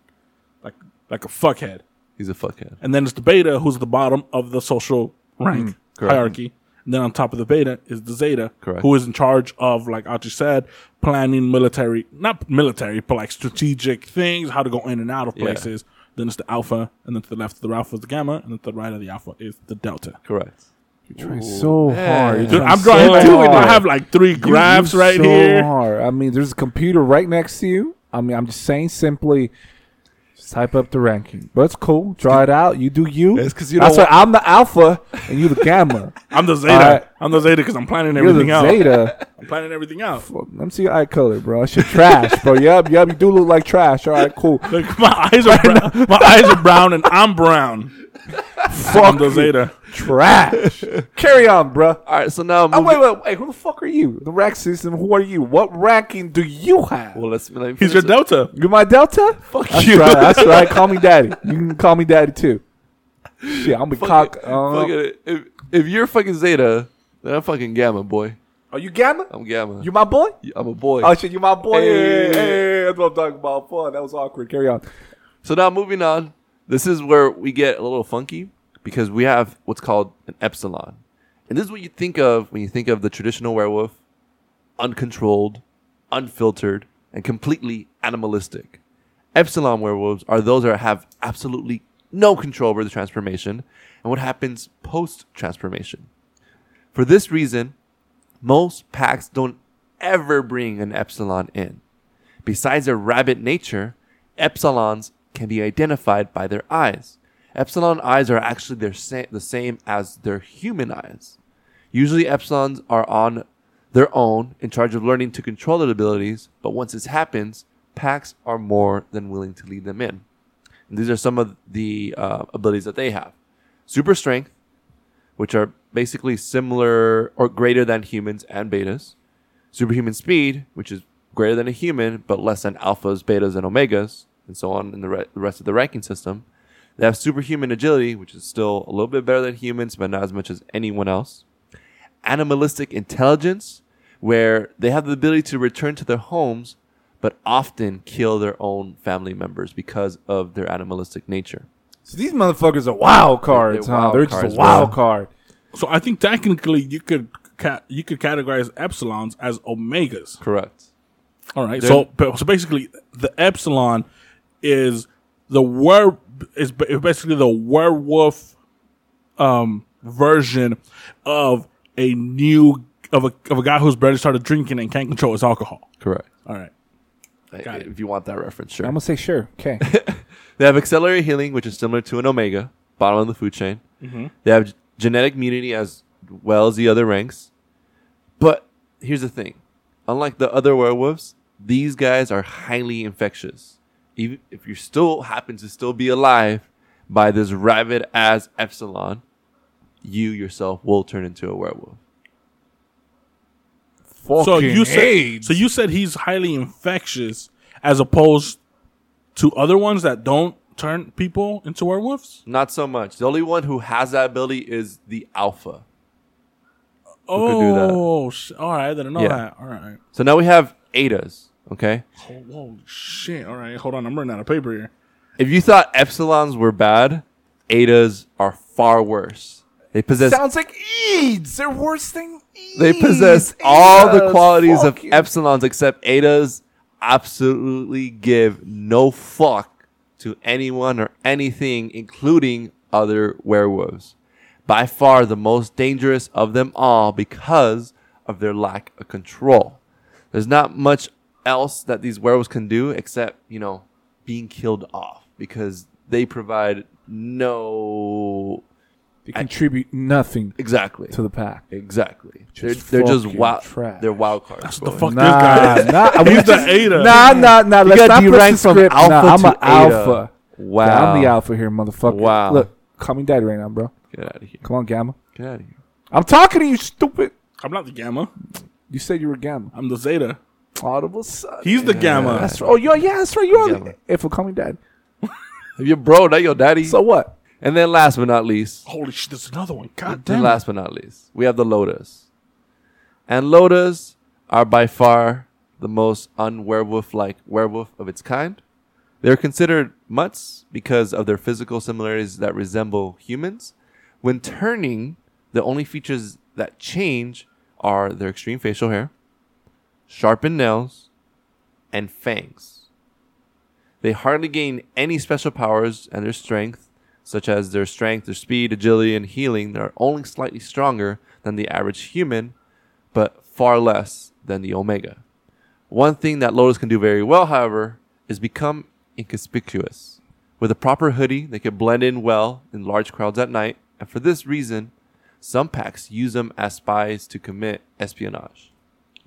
like like a fuckhead. He's a fuckhead. And then it's the beta who's the bottom of the social mm-hmm. rank correct. hierarchy. And then on top of the beta is the zeta, Correct. who is in charge of, like Audrey said, planning military, not military, but like strategic things, how to go in and out of Yeah. places. Then it's the alpha, and then to the left of the alpha is the gamma, and then to the right of the alpha is the delta. Correct. You're trying so man. hard. You're Dude, trying I'm drawing so two, and I have like three graphs right so here. Hard. I mean, there's a computer right next to you. I mean, I'm just saying simply, just type up the ranking. But it's cool. Draw it out. You do you. It's 'cause you That's why I'm the alpha and you the gamma. <laughs> I'm the zeta. Alright. I'm the zeta because I'm planning everything You're the everything out. zeta. <laughs> I'm planning everything out. Well, Let me see your eye color, bro. That shit trash, bro. Yup, yup. You do look like trash. All right, cool. Look, my eyes are brown. <laughs> my eyes are brown, and I'm brown. I'm the zeta. Trash. Carry on, bro. All right, so now Oh, moving- wait, wait, wait. Who the fuck are you? The rack system. Who are you? What ranking do you have? Well, let's. Let me He's your it. delta. You're my Delta? Fuck that's you. Right, that's right. Call me daddy. <laughs> You can call me daddy too. Shit, I'm a cock. Uh, Fuck it. If, if you're fucking Zeta, then I'm fucking Gamma, boy. are you Gamma? I'm Gamma. You my boy? I'm a boy. Oh shit, you my boy. Hey. Hey, hey, that's what I'm talking about. Fun. That was awkward. Carry on. So now moving on, this is where we get a little funky because we have what's called an epsilon. And this is what you think of when you think of the traditional werewolf, uncontrolled, unfiltered, and completely animalistic. Epsilon werewolves are those that have absolutely no control over the transformation and what happens post transformation. For this reason, most packs don't ever bring an epsilon in. Besides their rabbit nature, epsilons can be identified by their eyes. Epsilon eyes are actually sa- the same as their human eyes. Usually, epsilons are on their own, in charge of learning to control their abilities, but once this happens, packs are more than willing to lead them in. And these are some of the uh, abilities that they have super strength, which are basically similar or greater than humans and betas. Superhuman speed, which is greater than a human but less than alphas, betas, and omegas, and so on in the, re- the rest of the ranking system. They have superhuman agility, which is still a little bit better than humans, but not as much as anyone else. Animalistic intelligence, where they have the ability to return to their homes, but often kill their own family members because of their animalistic nature. So these motherfuckers are wild cards, They're huh? wild They're cards, just a wild bro. card. So I think technically you could ca- you could categorize epsilons as omegas. Correct. All right. They're- So so basically the epsilon is the were is basically the werewolf um version of a new of a of a guy who's barely started drinking and can't control his alcohol. Correct. All right. Got it. If you want that reference, sure. I'm gonna say sure. Okay. <laughs> They have accelerated healing, which is similar to an omega, bottom of the food chain. Mm-hmm. They have g- genetic immunity as well as the other ranks. But here's the thing: unlike the other werewolves, these guys are highly infectious. Even if you still happen to still be alive by this rabid as epsilon, you yourself will turn into a werewolf. So Fucking you said so you said he's highly infectious as opposed to other ones that don't turn people into werewolves? Not so much. The only one who has that ability is the alpha. Oh, could do that. Oh, sh- all right. I didn't know Yeah. that. All right. So now we have Etas. Okay. Oh, whoa, shit. All right. Hold on. I'm running out of paper here. If you thought epsilons were bad, Etas are far worse. They possess Sounds like AIDS. They're worse than AIDS. they possess all the Etas, qualities of you. epsilons except Etas absolutely give no fuck to anyone or anything including other werewolves. By far the most dangerous of them all because of their lack of control. There's not much else that these werewolves can do except, you know, being killed off because they provide no They contribute nothing exactly to the pack. exactly. They're, Just they're just wild. trash. They're wild cards. That's the fuck Nah, this guy. nah. we <laughs> He's the Eta. Nah, nah, nah. Let's got not put from script. alpha nah, I'm to an Eta. alpha. Wow. Yeah, I'm the alpha here, motherfucker. Wow. Look, call me daddy right now, bro. Get out of here. Come on, Gamma. Get out of here. I'm talking to you, stupid. I'm not the gamma. You said you were Gamma. I'm the zeta. Audible son. He's the gamma. That's right. Oh, you yeah, that's right. You're Gamma. the if call me daddy. Your bro, not your daddy. So what? And then last but not least, Holy shit. There's another one. God damn. it. last but not least, we have the Lotus. And Lotus are by far the most unwerewolf like werewolf of its kind. They're considered mutts because of their physical similarities that resemble humans. When turning, the only features that change are their extreme facial hair, sharpened nails, and fangs. They hardly gain any special powers, and their strength, such as their strength, their speed, agility, and healing, they are only slightly stronger than the average human, but far less than the Omega. One thing that Lotus can do very well, however, is become inconspicuous. With a proper hoodie, they can blend in well in large crowds at night, and for this reason, some packs use them as spies to commit espionage.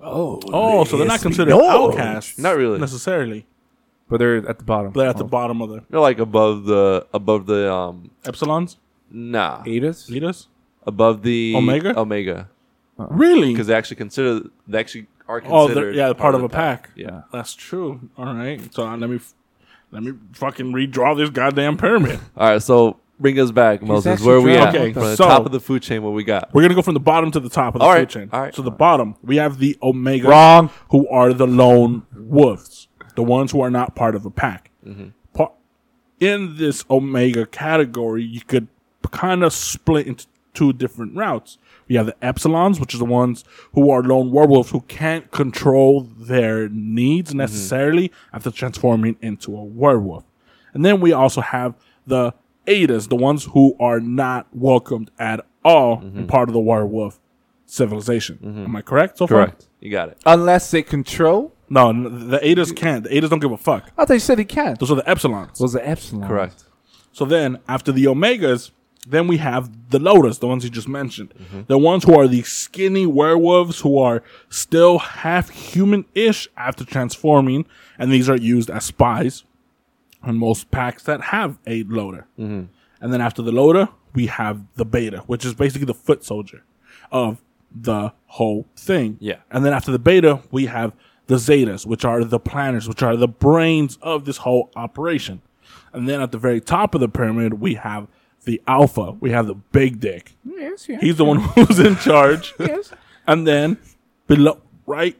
Oh, oh, so they're not considered No. outcasts. Not really. necessarily. But they're at the bottom. They're at the Oh. bottom of the They're like above the above the um epsilons. nah Etas? Leaders. above the Omega? Omega Really? because they actually consider they actually are Oh, considered they're, yeah, part, of a pack. Yeah. that's true. All right. So uh, let me f- let me fucking redraw this goddamn pyramid. <laughs> All right, so bring us back, Moses. actually Where are we at? Okay, From the so- top of the food chain, what we got? We're gonna go from the bottom to the top of the All food right, chain. all right, so the all right. bottom, we have the Omega, Wrong. who are the lone wolves, the ones who are not part of a pack. Mm-hmm. Pa- in this Omega category, you could kind of split into two different routes. We have the Epsilons, which are the ones who are lone werewolves who can't control their needs Mm-hmm. necessarily after transforming into a werewolf. And then we also have the Etas, the ones who are not welcomed at all Mm-hmm. in part of the werewolf civilization. Am I correct so far? Correct. You got it. Unless they control. No, n- the Etas can't. The Etas don't give a fuck. I thought you said he can. Those are the Epsilons. Was the epsilon? Correct. So then, after the Omegas, then we have the Lotus, the ones you just mentioned. Mm-hmm. The ones who are the skinny werewolves who are still half human ish after transforming, and these are used as spies on most packs that have a Loader. Mm-hmm. And then after the Loader, we have the Beta, which is basically the foot soldier of the whole thing. Yeah. And then after the Beta, we have the Zetas, which are the planners, which are the brains of this whole operation. And then at the very top of the pyramid, we have the Alpha. We have the big dick. Yes, yes. He's the one who's in charge. <laughs> Yes. And then below, right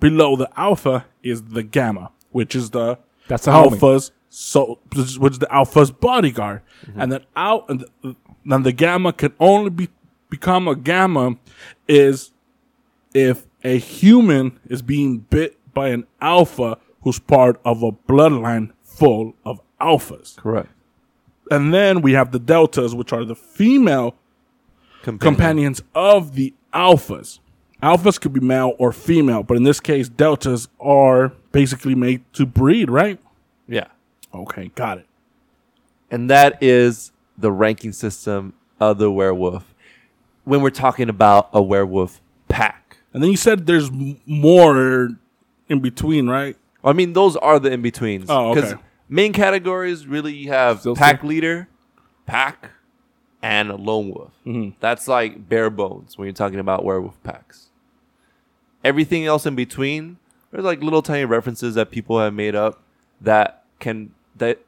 below the Alpha is the Gamma, which is the That's the homie. Alpha's so which is the Alpha's bodyguard. Mm-hmm. And then out and the, then the Gamma can only be become a Gamma is if a human is being bit by an Alpha who's part of a bloodline full of alphas. Correct. And then we have the deltas, which are the female Companion. companions of the alphas. Alphas could be male or female, but in this case, deltas are basically made to breed, right? Yeah. Okay, got it. And that is the ranking system of the werewolf. When we're talking about a werewolf pack. And then you said there's more in between, right? I mean, those are the in betweens. Oh, okay. main categories really you have Still pack same. leader, pack, and lone wolf. Mm-hmm. That's like bare bones when you're talking about werewolf packs. Everything else in between, there's like little tiny references that people have made up that can that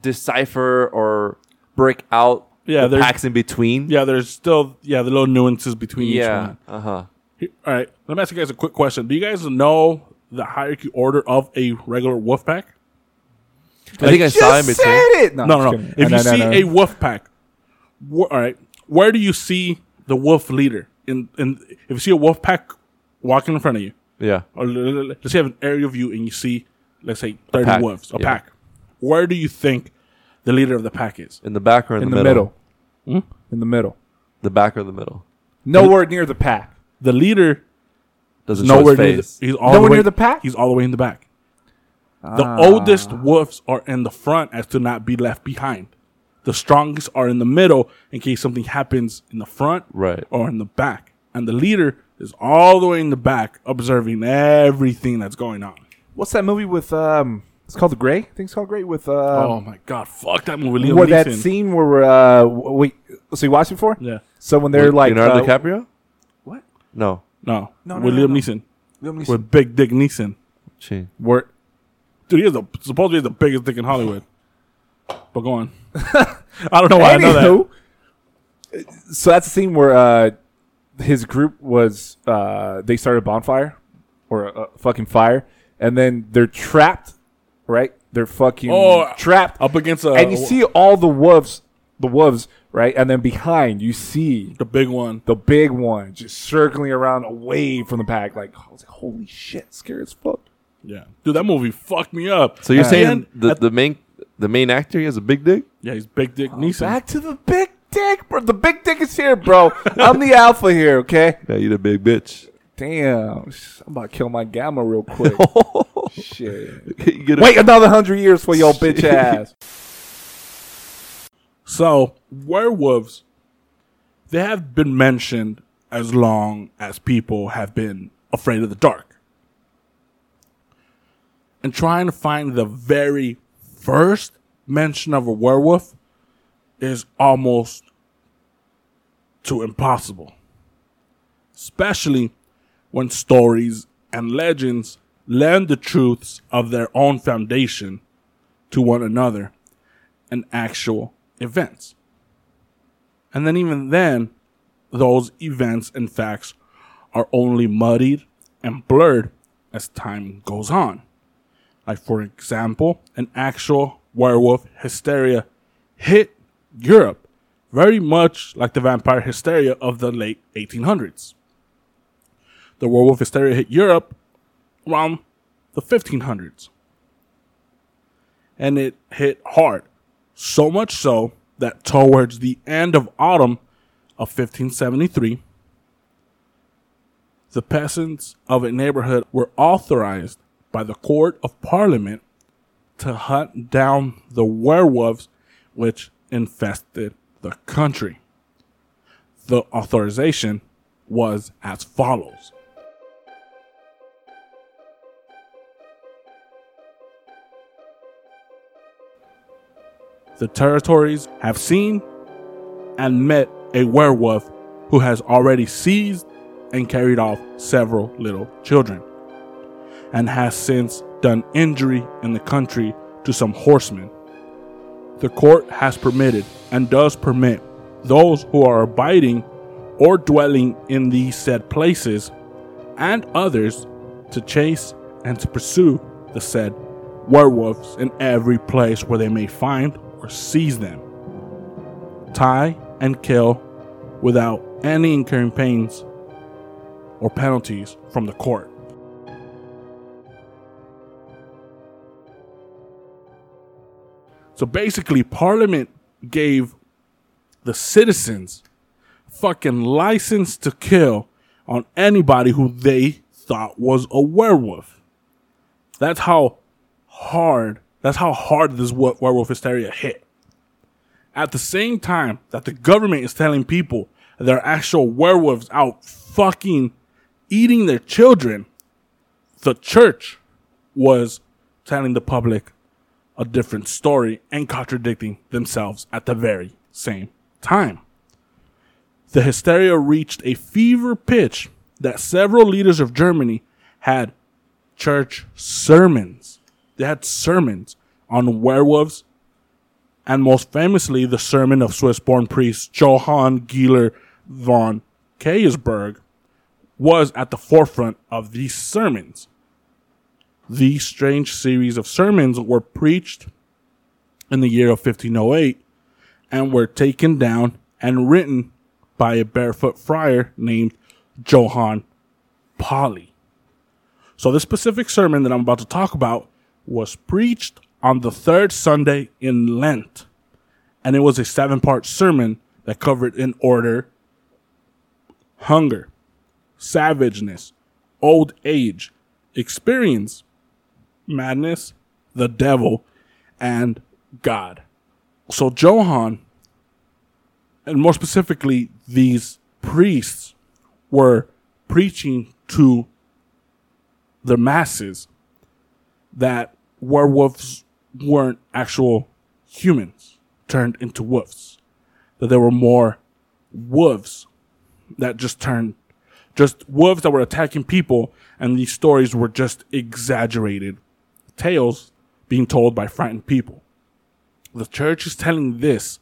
decipher or break out Yeah, the packs in between. Yeah, there's still yeah the little nuances between each yeah, one. uh huh. Here- All right, let me ask you guys a quick question. Do you guys know the hierarchy order of a regular wolf pack? I think I saw in Just between. said it. No, No, no, no. If No, you no, see no. a wolf pack, wh- all right, where do you see the wolf leader? In in if you see a wolf pack walking in front of you, Yeah, or l- l- l- let's say you have an aerial view and you see, let's say, thirty pack, wolves, a yeah. pack. Where do you think the leader of the pack is? in the back or in, in the, the middle? middle. Hmm? In the middle. The back or the middle? Nowhere near the pack. The leader Doesn't is show nowhere near. The, face. he's all Nowhere the way, near the pack? He's all the way in the back. The Ah. oldest wolves are in the front as to not be left behind. The strongest are in the middle in case something happens in the front Right. or in the back. And the leader is all the way in the back observing everything that's going on. What's that movie with? Um, it's called The Grey. I think it's called Grey with. Uh, oh my god, fuck that movie. Liam where that Neeson. scene where we're, uh, w- wait, so you watched it before? Yeah. So when they're With like, Leonardo uh, DiCaprio? What? No. No. No, no, with no, Liam no. Neeson. Liam Neeson. With Big Dick Neeson. She. Where Dude, he is the, supposedly he's the biggest dick in Hollywood. But go on. <laughs> I don't know why I know that. Anywho, So that's the scene where uh, his group was uh, they started a bonfire or a, a fucking fire, and then they're trapped, right? They're fucking Oh, trapped, Up against a. and you see all the wolves the wolves, right? And then behind you see The big one. the big one just circling around away from the pack. Like, I was like, holy shit, scary as fuck. Yeah. Dude, that movie fucked me up. So you're saying the, at- the main the main actor he has a big dick? yeah, he's big dick oh, Neeson. Back to the big dick, bro. The big dick is here, bro. <laughs> I'm the alpha here, okay? Yeah, you the big bitch. Damn. I'm about to kill my gamma real quick. <laughs> shit. You get a- Wait another hundred years for your bitch ass. So, werewolves, they have been mentioned as long as people have been afraid of the dark. And trying to find the very first mention of a werewolf is almost too impossible. Especially when stories and legends lend the truths of their own foundation to one another and actual events. And then, even then, those events and facts are only muddied and blurred as time goes on. Like, for example, an actual werewolf hysteria hit Europe very much like the vampire hysteria of the late 1800s. The werewolf hysteria hit Europe around the 1500s. And it hit hard. So much so that towards the end of autumn of 1573, the peasants of a neighborhood were authorized by the court of parliament to hunt down the werewolves which infested the country. The authorization was as follows. The territories have seen and met a werewolf who has already seized and carried off several little children, and has since done injury in the country to some horsemen. The court has permitted and does permit those who are abiding or dwelling in these said places and others to chase and to pursue the said werewolves in every place where they may find seize them. Tie and kill without any incurring pains or penalties from the court. So basically, Parliament gave the citizens fucking license to kill on anybody who they thought was a werewolf. That's how hard, that's how hard this werewolf hysteria hit. At the same time that the government is telling people there are actual werewolves out fucking eating their children, the church was telling the public a different story and contradicting themselves at the very same time. The hysteria reached a fever pitch that several leaders of Germany had church sermons. They had sermons on werewolves, and most famously, the sermon of Swiss born priest Johann Geiler von Kaysersberg was at the forefront of these sermons. These strange series of sermons were preached in the year of 1508 and were taken down and written by a barefoot friar named Johann Pauli. So, this specific sermon that I'm about to talk about was preached on the third Sunday in Lent, and it was a seven part sermon that covered in order hunger, savageness, old age, experience, madness, the devil, and God. So, Johann, and more specifically, these priests were preaching to the masses that werewolves weren't actual humans turned into wolves, that there were more wolves that just turned just wolves that were attacking people and these stories were just exaggerated tales being told by frightened people. The church is telling this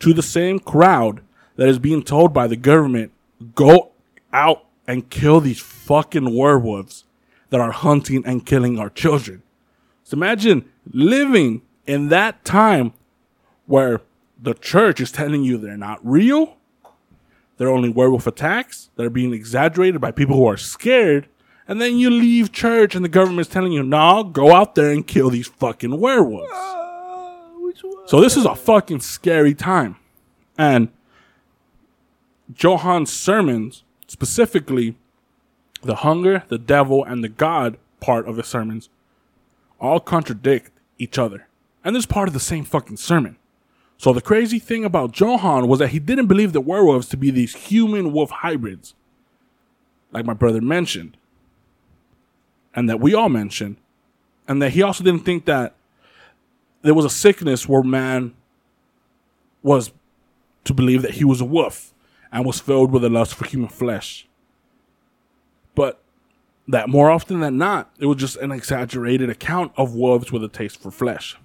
to the same crowd that is being told by the government go out and kill these fucking werewolves that are hunting and killing our children so imagine living in that time where the church is telling you they're not real. They're only werewolf attacks that are being exaggerated by people who are scared. And then you leave church and the government's telling you, nah, go out there and kill these fucking werewolves. Ah, so this is a fucking scary time. And Johan's sermons, specifically the hunger, the devil, and the God part of his sermons, all contradict each other. And this part of the same fucking sermon. So the crazy thing about Johann was that he didn't believe the werewolves to be these human wolf hybrids, like my brother mentioned, and that we all mentioned, and that he also didn't think that there was a sickness where man was to believe that he was a wolf and was filled with a lust for human flesh. That more often than not, it was just an exaggerated account of wolves with a taste for flesh.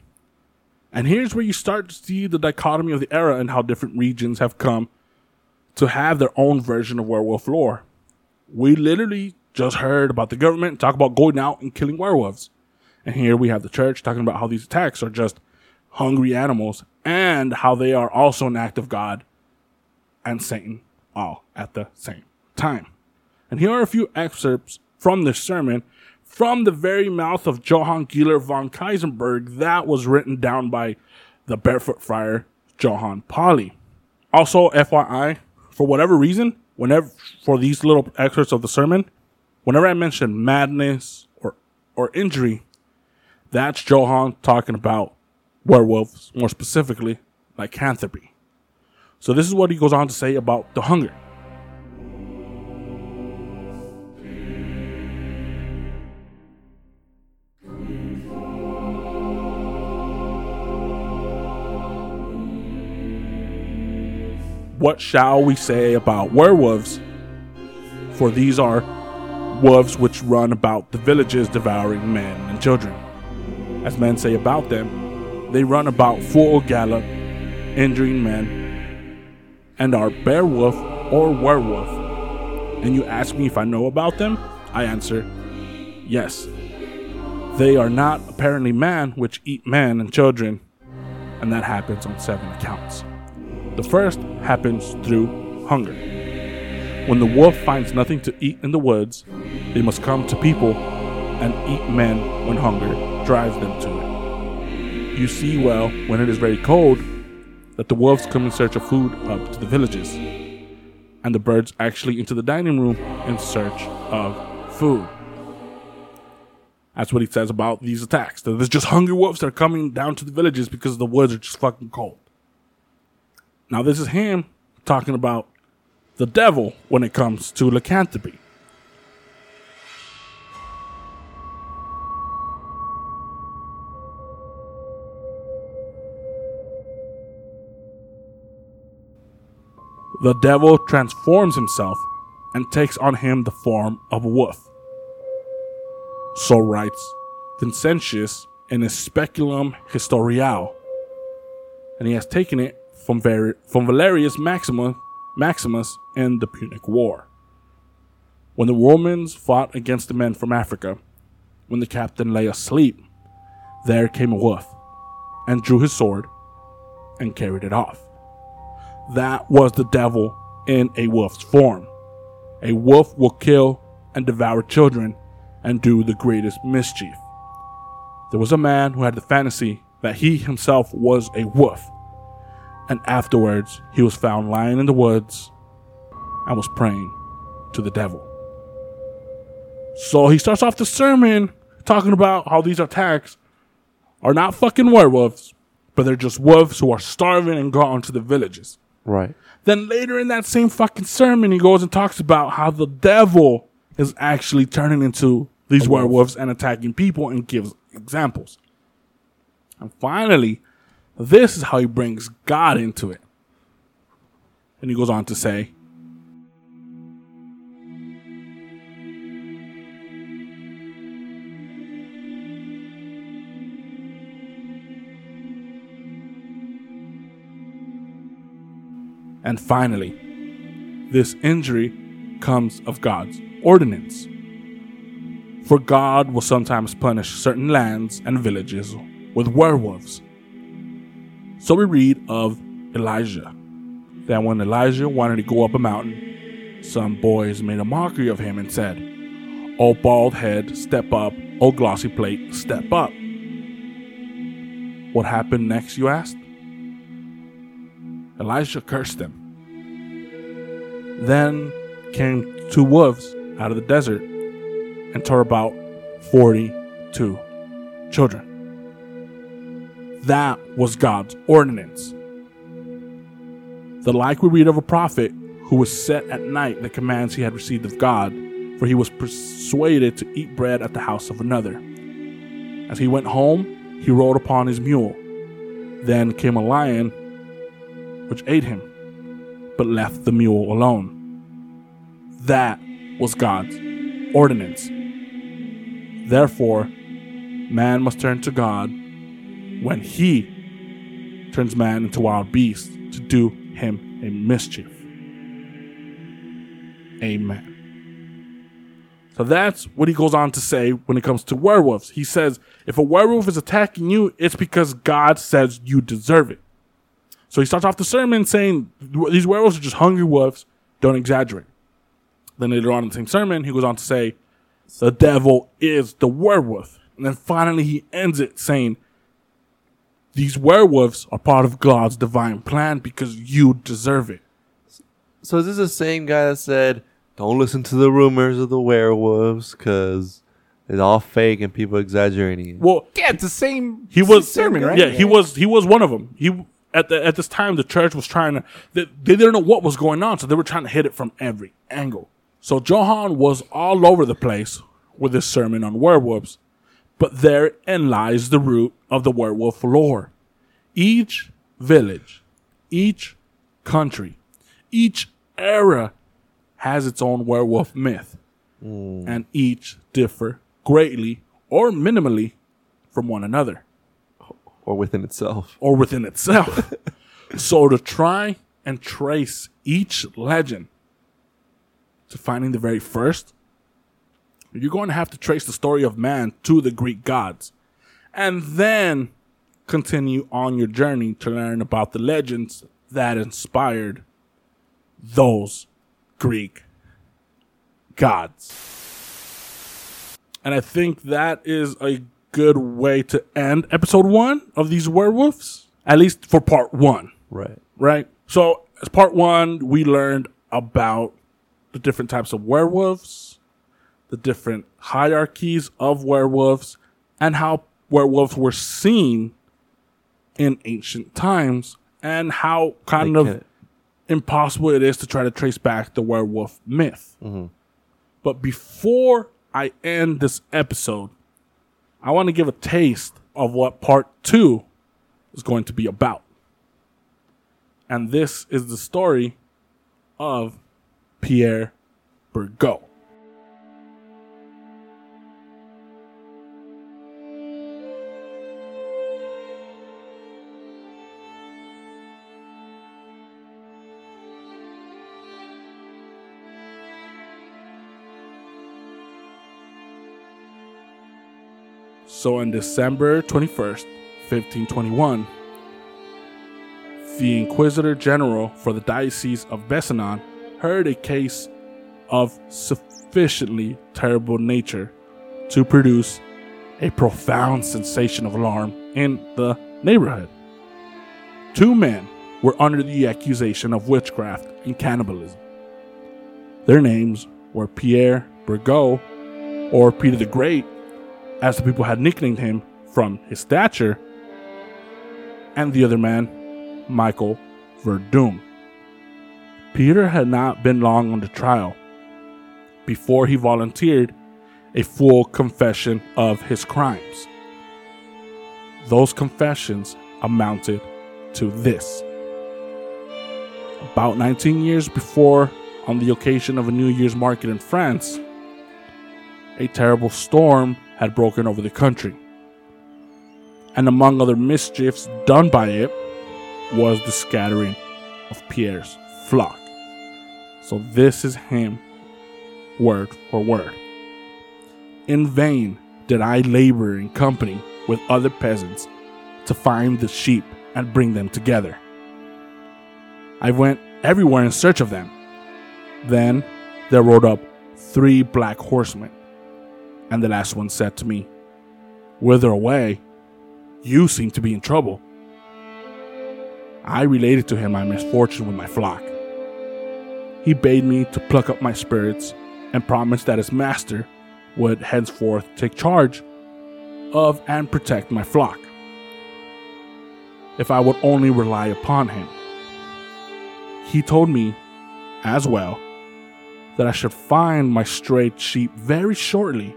And here's where you start to see the dichotomy of the era and how different regions have come to have their own version of werewolf lore. We literally just heard about the government talk about going out and killing werewolves. And here we have the church talking about how these attacks are just hungry animals and how they are also an act of God and Satan all at the same time. And here are a few excerpts from this sermon from the very mouth of Johann Geiler von Kaysersberg that was written down by the barefoot friar Johann Pauli. Also, FYI, for whatever reason, whenever for these little excerpts of the sermon, whenever I mention madness or or injury, that's Johann talking about werewolves, more specifically, lycanthropy. So this is what he goes on to say about the hunger. What shall we say about werewolves? For these are wolves which run about the villages devouring men and children. As men say about them, they run about full gallop, injuring men, and are bear wolf or werewolf. And you ask me if I know about them? I answer, yes. They are not apparently man which eat men and children, and that happens on seven accounts. The first happens through hunger. When the wolf finds nothing to eat in the woods, they must come to people and eat men when hunger drives them to it. You see well, when it is very cold, that the wolves come in search of food up to the villages, and the birds actually into the dining room in search of food. That's what he says about these attacks. That there's just hungry wolves that are coming down to the villages because the woods are just fucking cold. Now, this is him talking about the devil when it comes to lycanthropy. The devil transforms himself and takes on him the form of a wolf. So writes Vincentius in his Speculum Historiale, and he has taken it from, Ver- from Valerius Maximus, Maximus in the Punic War. When the Romans fought against the men from Africa, when the captain lay asleep, there came a wolf and drew his sword and carried it off. That was the devil in a wolf's form. A wolf will kill and devour children and do the greatest mischief. There was a man who had the fantasy that he himself was a wolf and afterwards he was found lying in the woods and was praying to the devil. So he starts off the sermon talking about how these attacks are not fucking werewolves, but they're just wolves who are starving and gone to the villages. Right. Then later in that same fucking sermon, he goes and talks about how the devil is actually turning into these werewolves and attacking people and gives examples. And finally, this is how he brings God into it. And he goes on to say, And finally, this injury comes of God's ordinance. For God will sometimes punish certain lands and villages with werewolves so we read of Elijah. that when Elijah wanted to go up a mountain, some boys made a mockery of him and said, O bald head, step up. O glossy plate, step up. What happened next, you asked? Elijah cursed them. Then came two wolves out of the desert and tore about 42 children. That was God's ordinance. The like we read of a prophet who was set at night the commands he had received of God, for he was persuaded to eat bread at the house of another. As he went home, he rode upon his mule. Then came a lion, which ate him, but left the mule alone. That was God's ordinance. Therefore, man must turn to God when he turns man into wild beasts to do him a mischief. Amen. So that's what he goes on to say when it comes to werewolves. He says, if a werewolf is attacking you, it's because God says you deserve it. So he starts off the sermon saying, these werewolves are just hungry wolves. Don't exaggerate. Then later on in the same sermon, he goes on to say, the devil is the werewolf. And then finally he ends it saying, these werewolves are part of God's divine plan because you deserve it. So is this the same guy that said, "Don't listen to the rumors of the werewolves because it's all fake and people exaggerating it"? Well, Yeah, it's the same. he was sermon, right? Yeah, he was he was one of them. He at the at this time the church was trying to they, they didn't know what was going on, so they were trying to hit it from every angle. So Johann was all over the place with his sermon on werewolves, but therein lies the root of the werewolf lore. Each village, each country, each era has its own werewolf myth, hmm. and each differ greatly or minimally from one another Or within itself? or within itself. <laughs> so to try and trace each legend to finding the very first, you're going to have to trace the story of man to the Greek gods and then continue on your journey to learn about the legends that inspired those Greek gods. And I think that is a good way to end episode one of these werewolves, at least for part one Right. right? So, as part one, we learned about the different types of werewolves, the different hierarchies of werewolves, and how werewolves were seen in ancient times, and how kind They of can- impossible it is to try to trace back the werewolf myth. Mm-hmm. But before I end this episode, I want to give a taste of what part two is going to be about. And this is the story of Pierre Burgot. So on December 21st, 1521, the Inquisitor General for the Diocese of Besançon heard a case of sufficiently terrible nature to produce a profound sensation of alarm in the neighborhood. Two men were under the accusation of witchcraft and cannibalism. Their names were Pierre Burgot, or Peter the Great, as the people had nicknamed him from his stature, and the other man, Michael Verdun. Peter had not been long on the trial before he volunteered a full confession of his crimes. Those confessions amounted to this. About 19 years before, on the occasion of a New Year's market in France, a terrible storm had broken over the country. And among other mischiefs done by it was the scattering of Pierre's flock. So this is him, word for word. In vain did I labor in company with other peasants to find the sheep and bring them together. I went everywhere in search of them. Then there rode up three black horsemen, and the last one said to me, Whither away? You seem to be in trouble. I related to him my misfortune with my flock. He bade me to pluck up my spirits and promised that his master would henceforth take charge of and protect my flock. If I would only rely upon him. He told me, as well, that I should find my strayed sheep very shortly,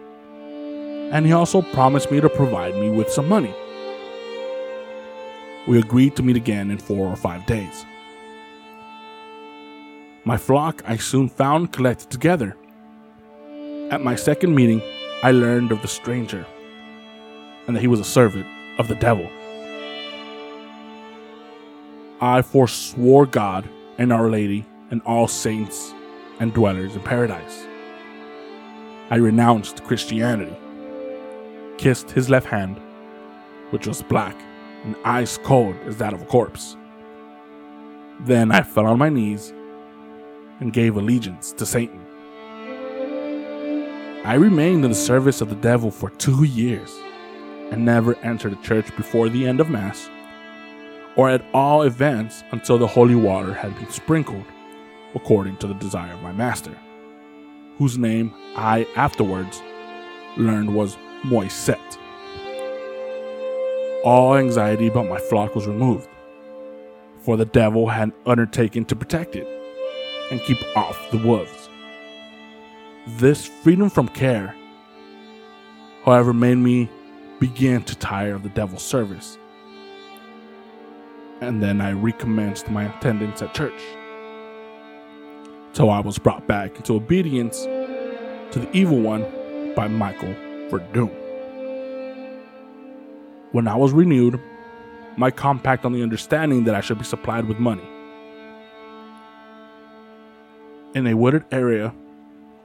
and he also promised me to provide me with some money. We agreed to meet again in four or five days. My flock I soon found collected together. At my second meeting, I learned of the stranger and that he was a servant of the devil. I forswore God and Our Lady and all saints and dwellers in paradise. I renounced Christianity, kissed his left hand, which was black and ice cold as that of a corpse. Then I fell on my knees and gave allegiance to Satan. I remained in the service of the devil for two years and never entered a church before the end of Mass, or at all events until the holy water had been sprinkled, according to the desire of my master, whose name I afterwards learned was Moiset. All anxiety about my flock was removed, for the devil had undertaken to protect it and keep off the wolves. This freedom from care, however, made me begin to tire of the devil's service. And then I recommenced my attendance at church. Till I was brought back into obedience to the evil one by Michael Verdun. When I was renewed, my compact on the understanding that I should be supplied with money. In a wooded area,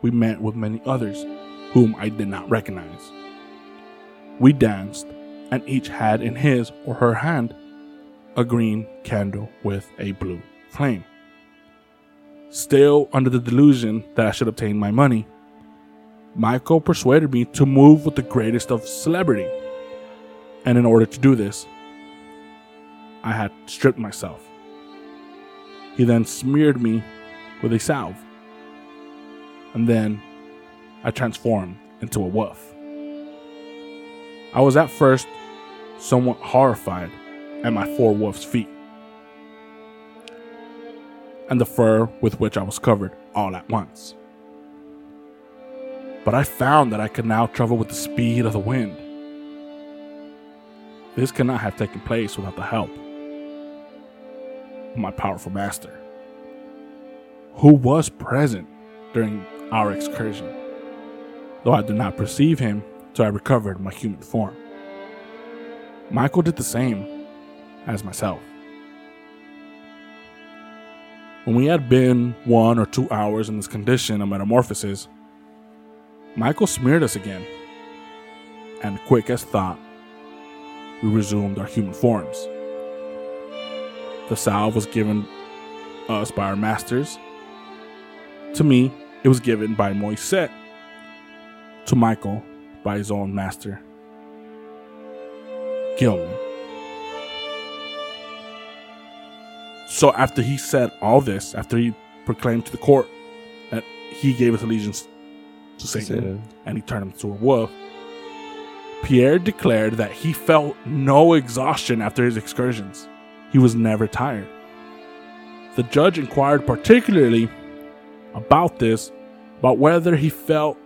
we met with many others whom I did not recognize. We danced, and each had in his or her hand a green candle with a blue flame. Still under the delusion that I should obtain my money, Michael persuaded me to move with the greatest of celebrity. And in order to do this, I had stripped myself. He then smeared me with a salve. And then I transformed into a wolf. I was at first somewhat horrified at my four wolf's feet and the fur with which I was covered all at once. But I found that I could now travel with the speed of the wind. This could not have taken place without the help of my powerful master, who was present during our excursion, though I did not perceive him till I recovered my human form. Michael did the same as myself. When we had been one or two hours in this condition of metamorphosis, Michael smeared us again, and quick as thought, we resumed our human forms. The salve was given us by our masters. To me, it was given by Moiset. To Michael, by his own master, Gilman. So after he said all this, after he proclaimed to the court that he gave his allegiance to Satan Satan. and he turned him to a wolf, Pierre declared that he felt no exhaustion after his excursions. He was never tired. The judge inquired particularly about this, about whether he felt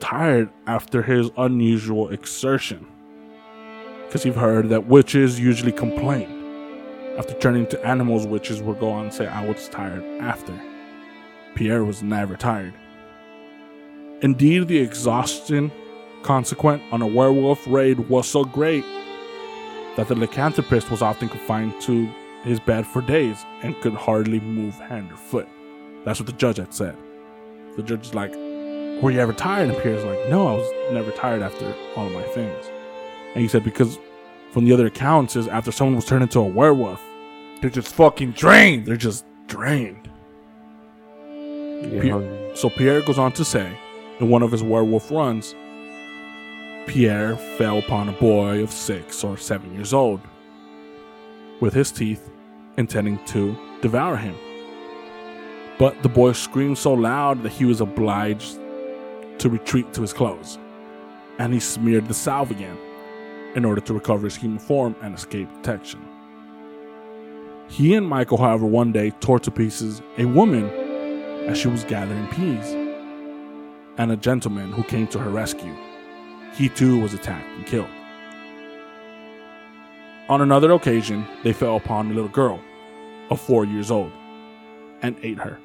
tired after his unusual exertion. Because you've heard that witches usually complain after turning to animals, witches will go on and say, I was tired after. Pierre was never tired. Indeed, the exhaustion consequent on a werewolf raid was so great that the lycanthropist was often confined to his bed for days and could hardly move hand or foot. That's what the judge had said. The judge is like, Were you ever tired? And Pierre's like, No, I was never tired after all of my things. And he said, Because from the other accounts is after someone was turned into a werewolf, They're just fucking drained. They're just drained. Pe- hungry. So Pierre goes on to say, in one of his werewolf runs, Pierre fell upon a boy of six or seven years old, with his teeth intending to devour him. But the boy screamed so loud that he was obliged to retreat to his clothes, and he smeared the salve again in order to recover his human form and escape detection. He and Michael, however, one day tore to pieces a woman as she was gathering peas, and a gentleman who came to her rescue. He too was attacked and killed. On another occasion, they fell upon a little girl of four years old and ate her,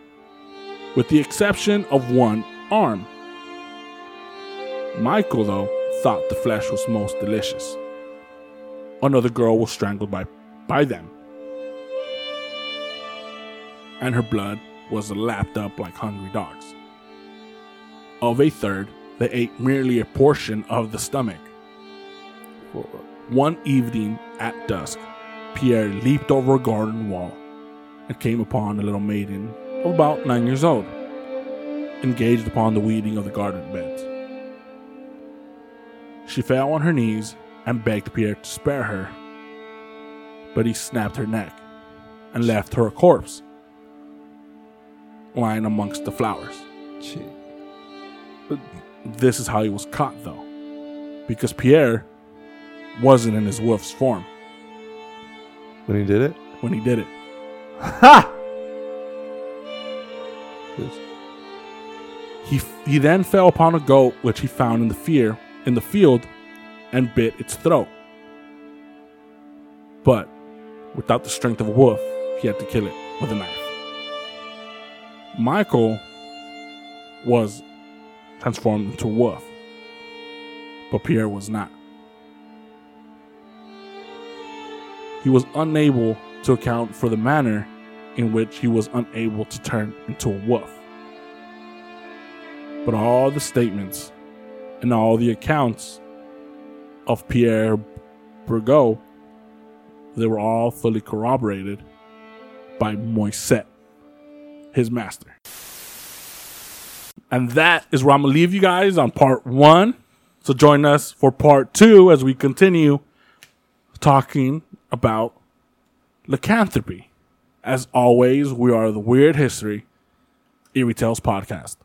with the exception of one arm. Michael, though, thought the flesh was most delicious. Another girl was strangled by, by them, and her blood was lapped up like hungry dogs. Of a third, they ate merely a portion of the stomach. One evening at dusk, Pierre leaped over a garden wall and came upon a little maiden of about nine years old, engaged upon the weeding of the garden beds. She fell on her knees and begged Pierre to spare her, but he snapped her neck and left her a corpse lying amongst the flowers. This is how he was caught, though, because Pierre wasn't in his wolf's form When he did it? when he did it. Yes. He he then fell upon a goat which he found in the fear in the field, and bit its throat. But without the strength of a wolf, he had to kill it with a knife. Michael was transformed into a wolf, but Pierre was not. He was unable to account for the manner in which he was unable to turn into a wolf. But all the statements and all the accounts of Pierre Burgot, they were all fully corroborated by Moiset, his master. And that is where I'm gonna leave you guys on part one. So join us for part two as we continue talking about lycanthropy. As always, we are the Weird History Eerie Tales Podcast.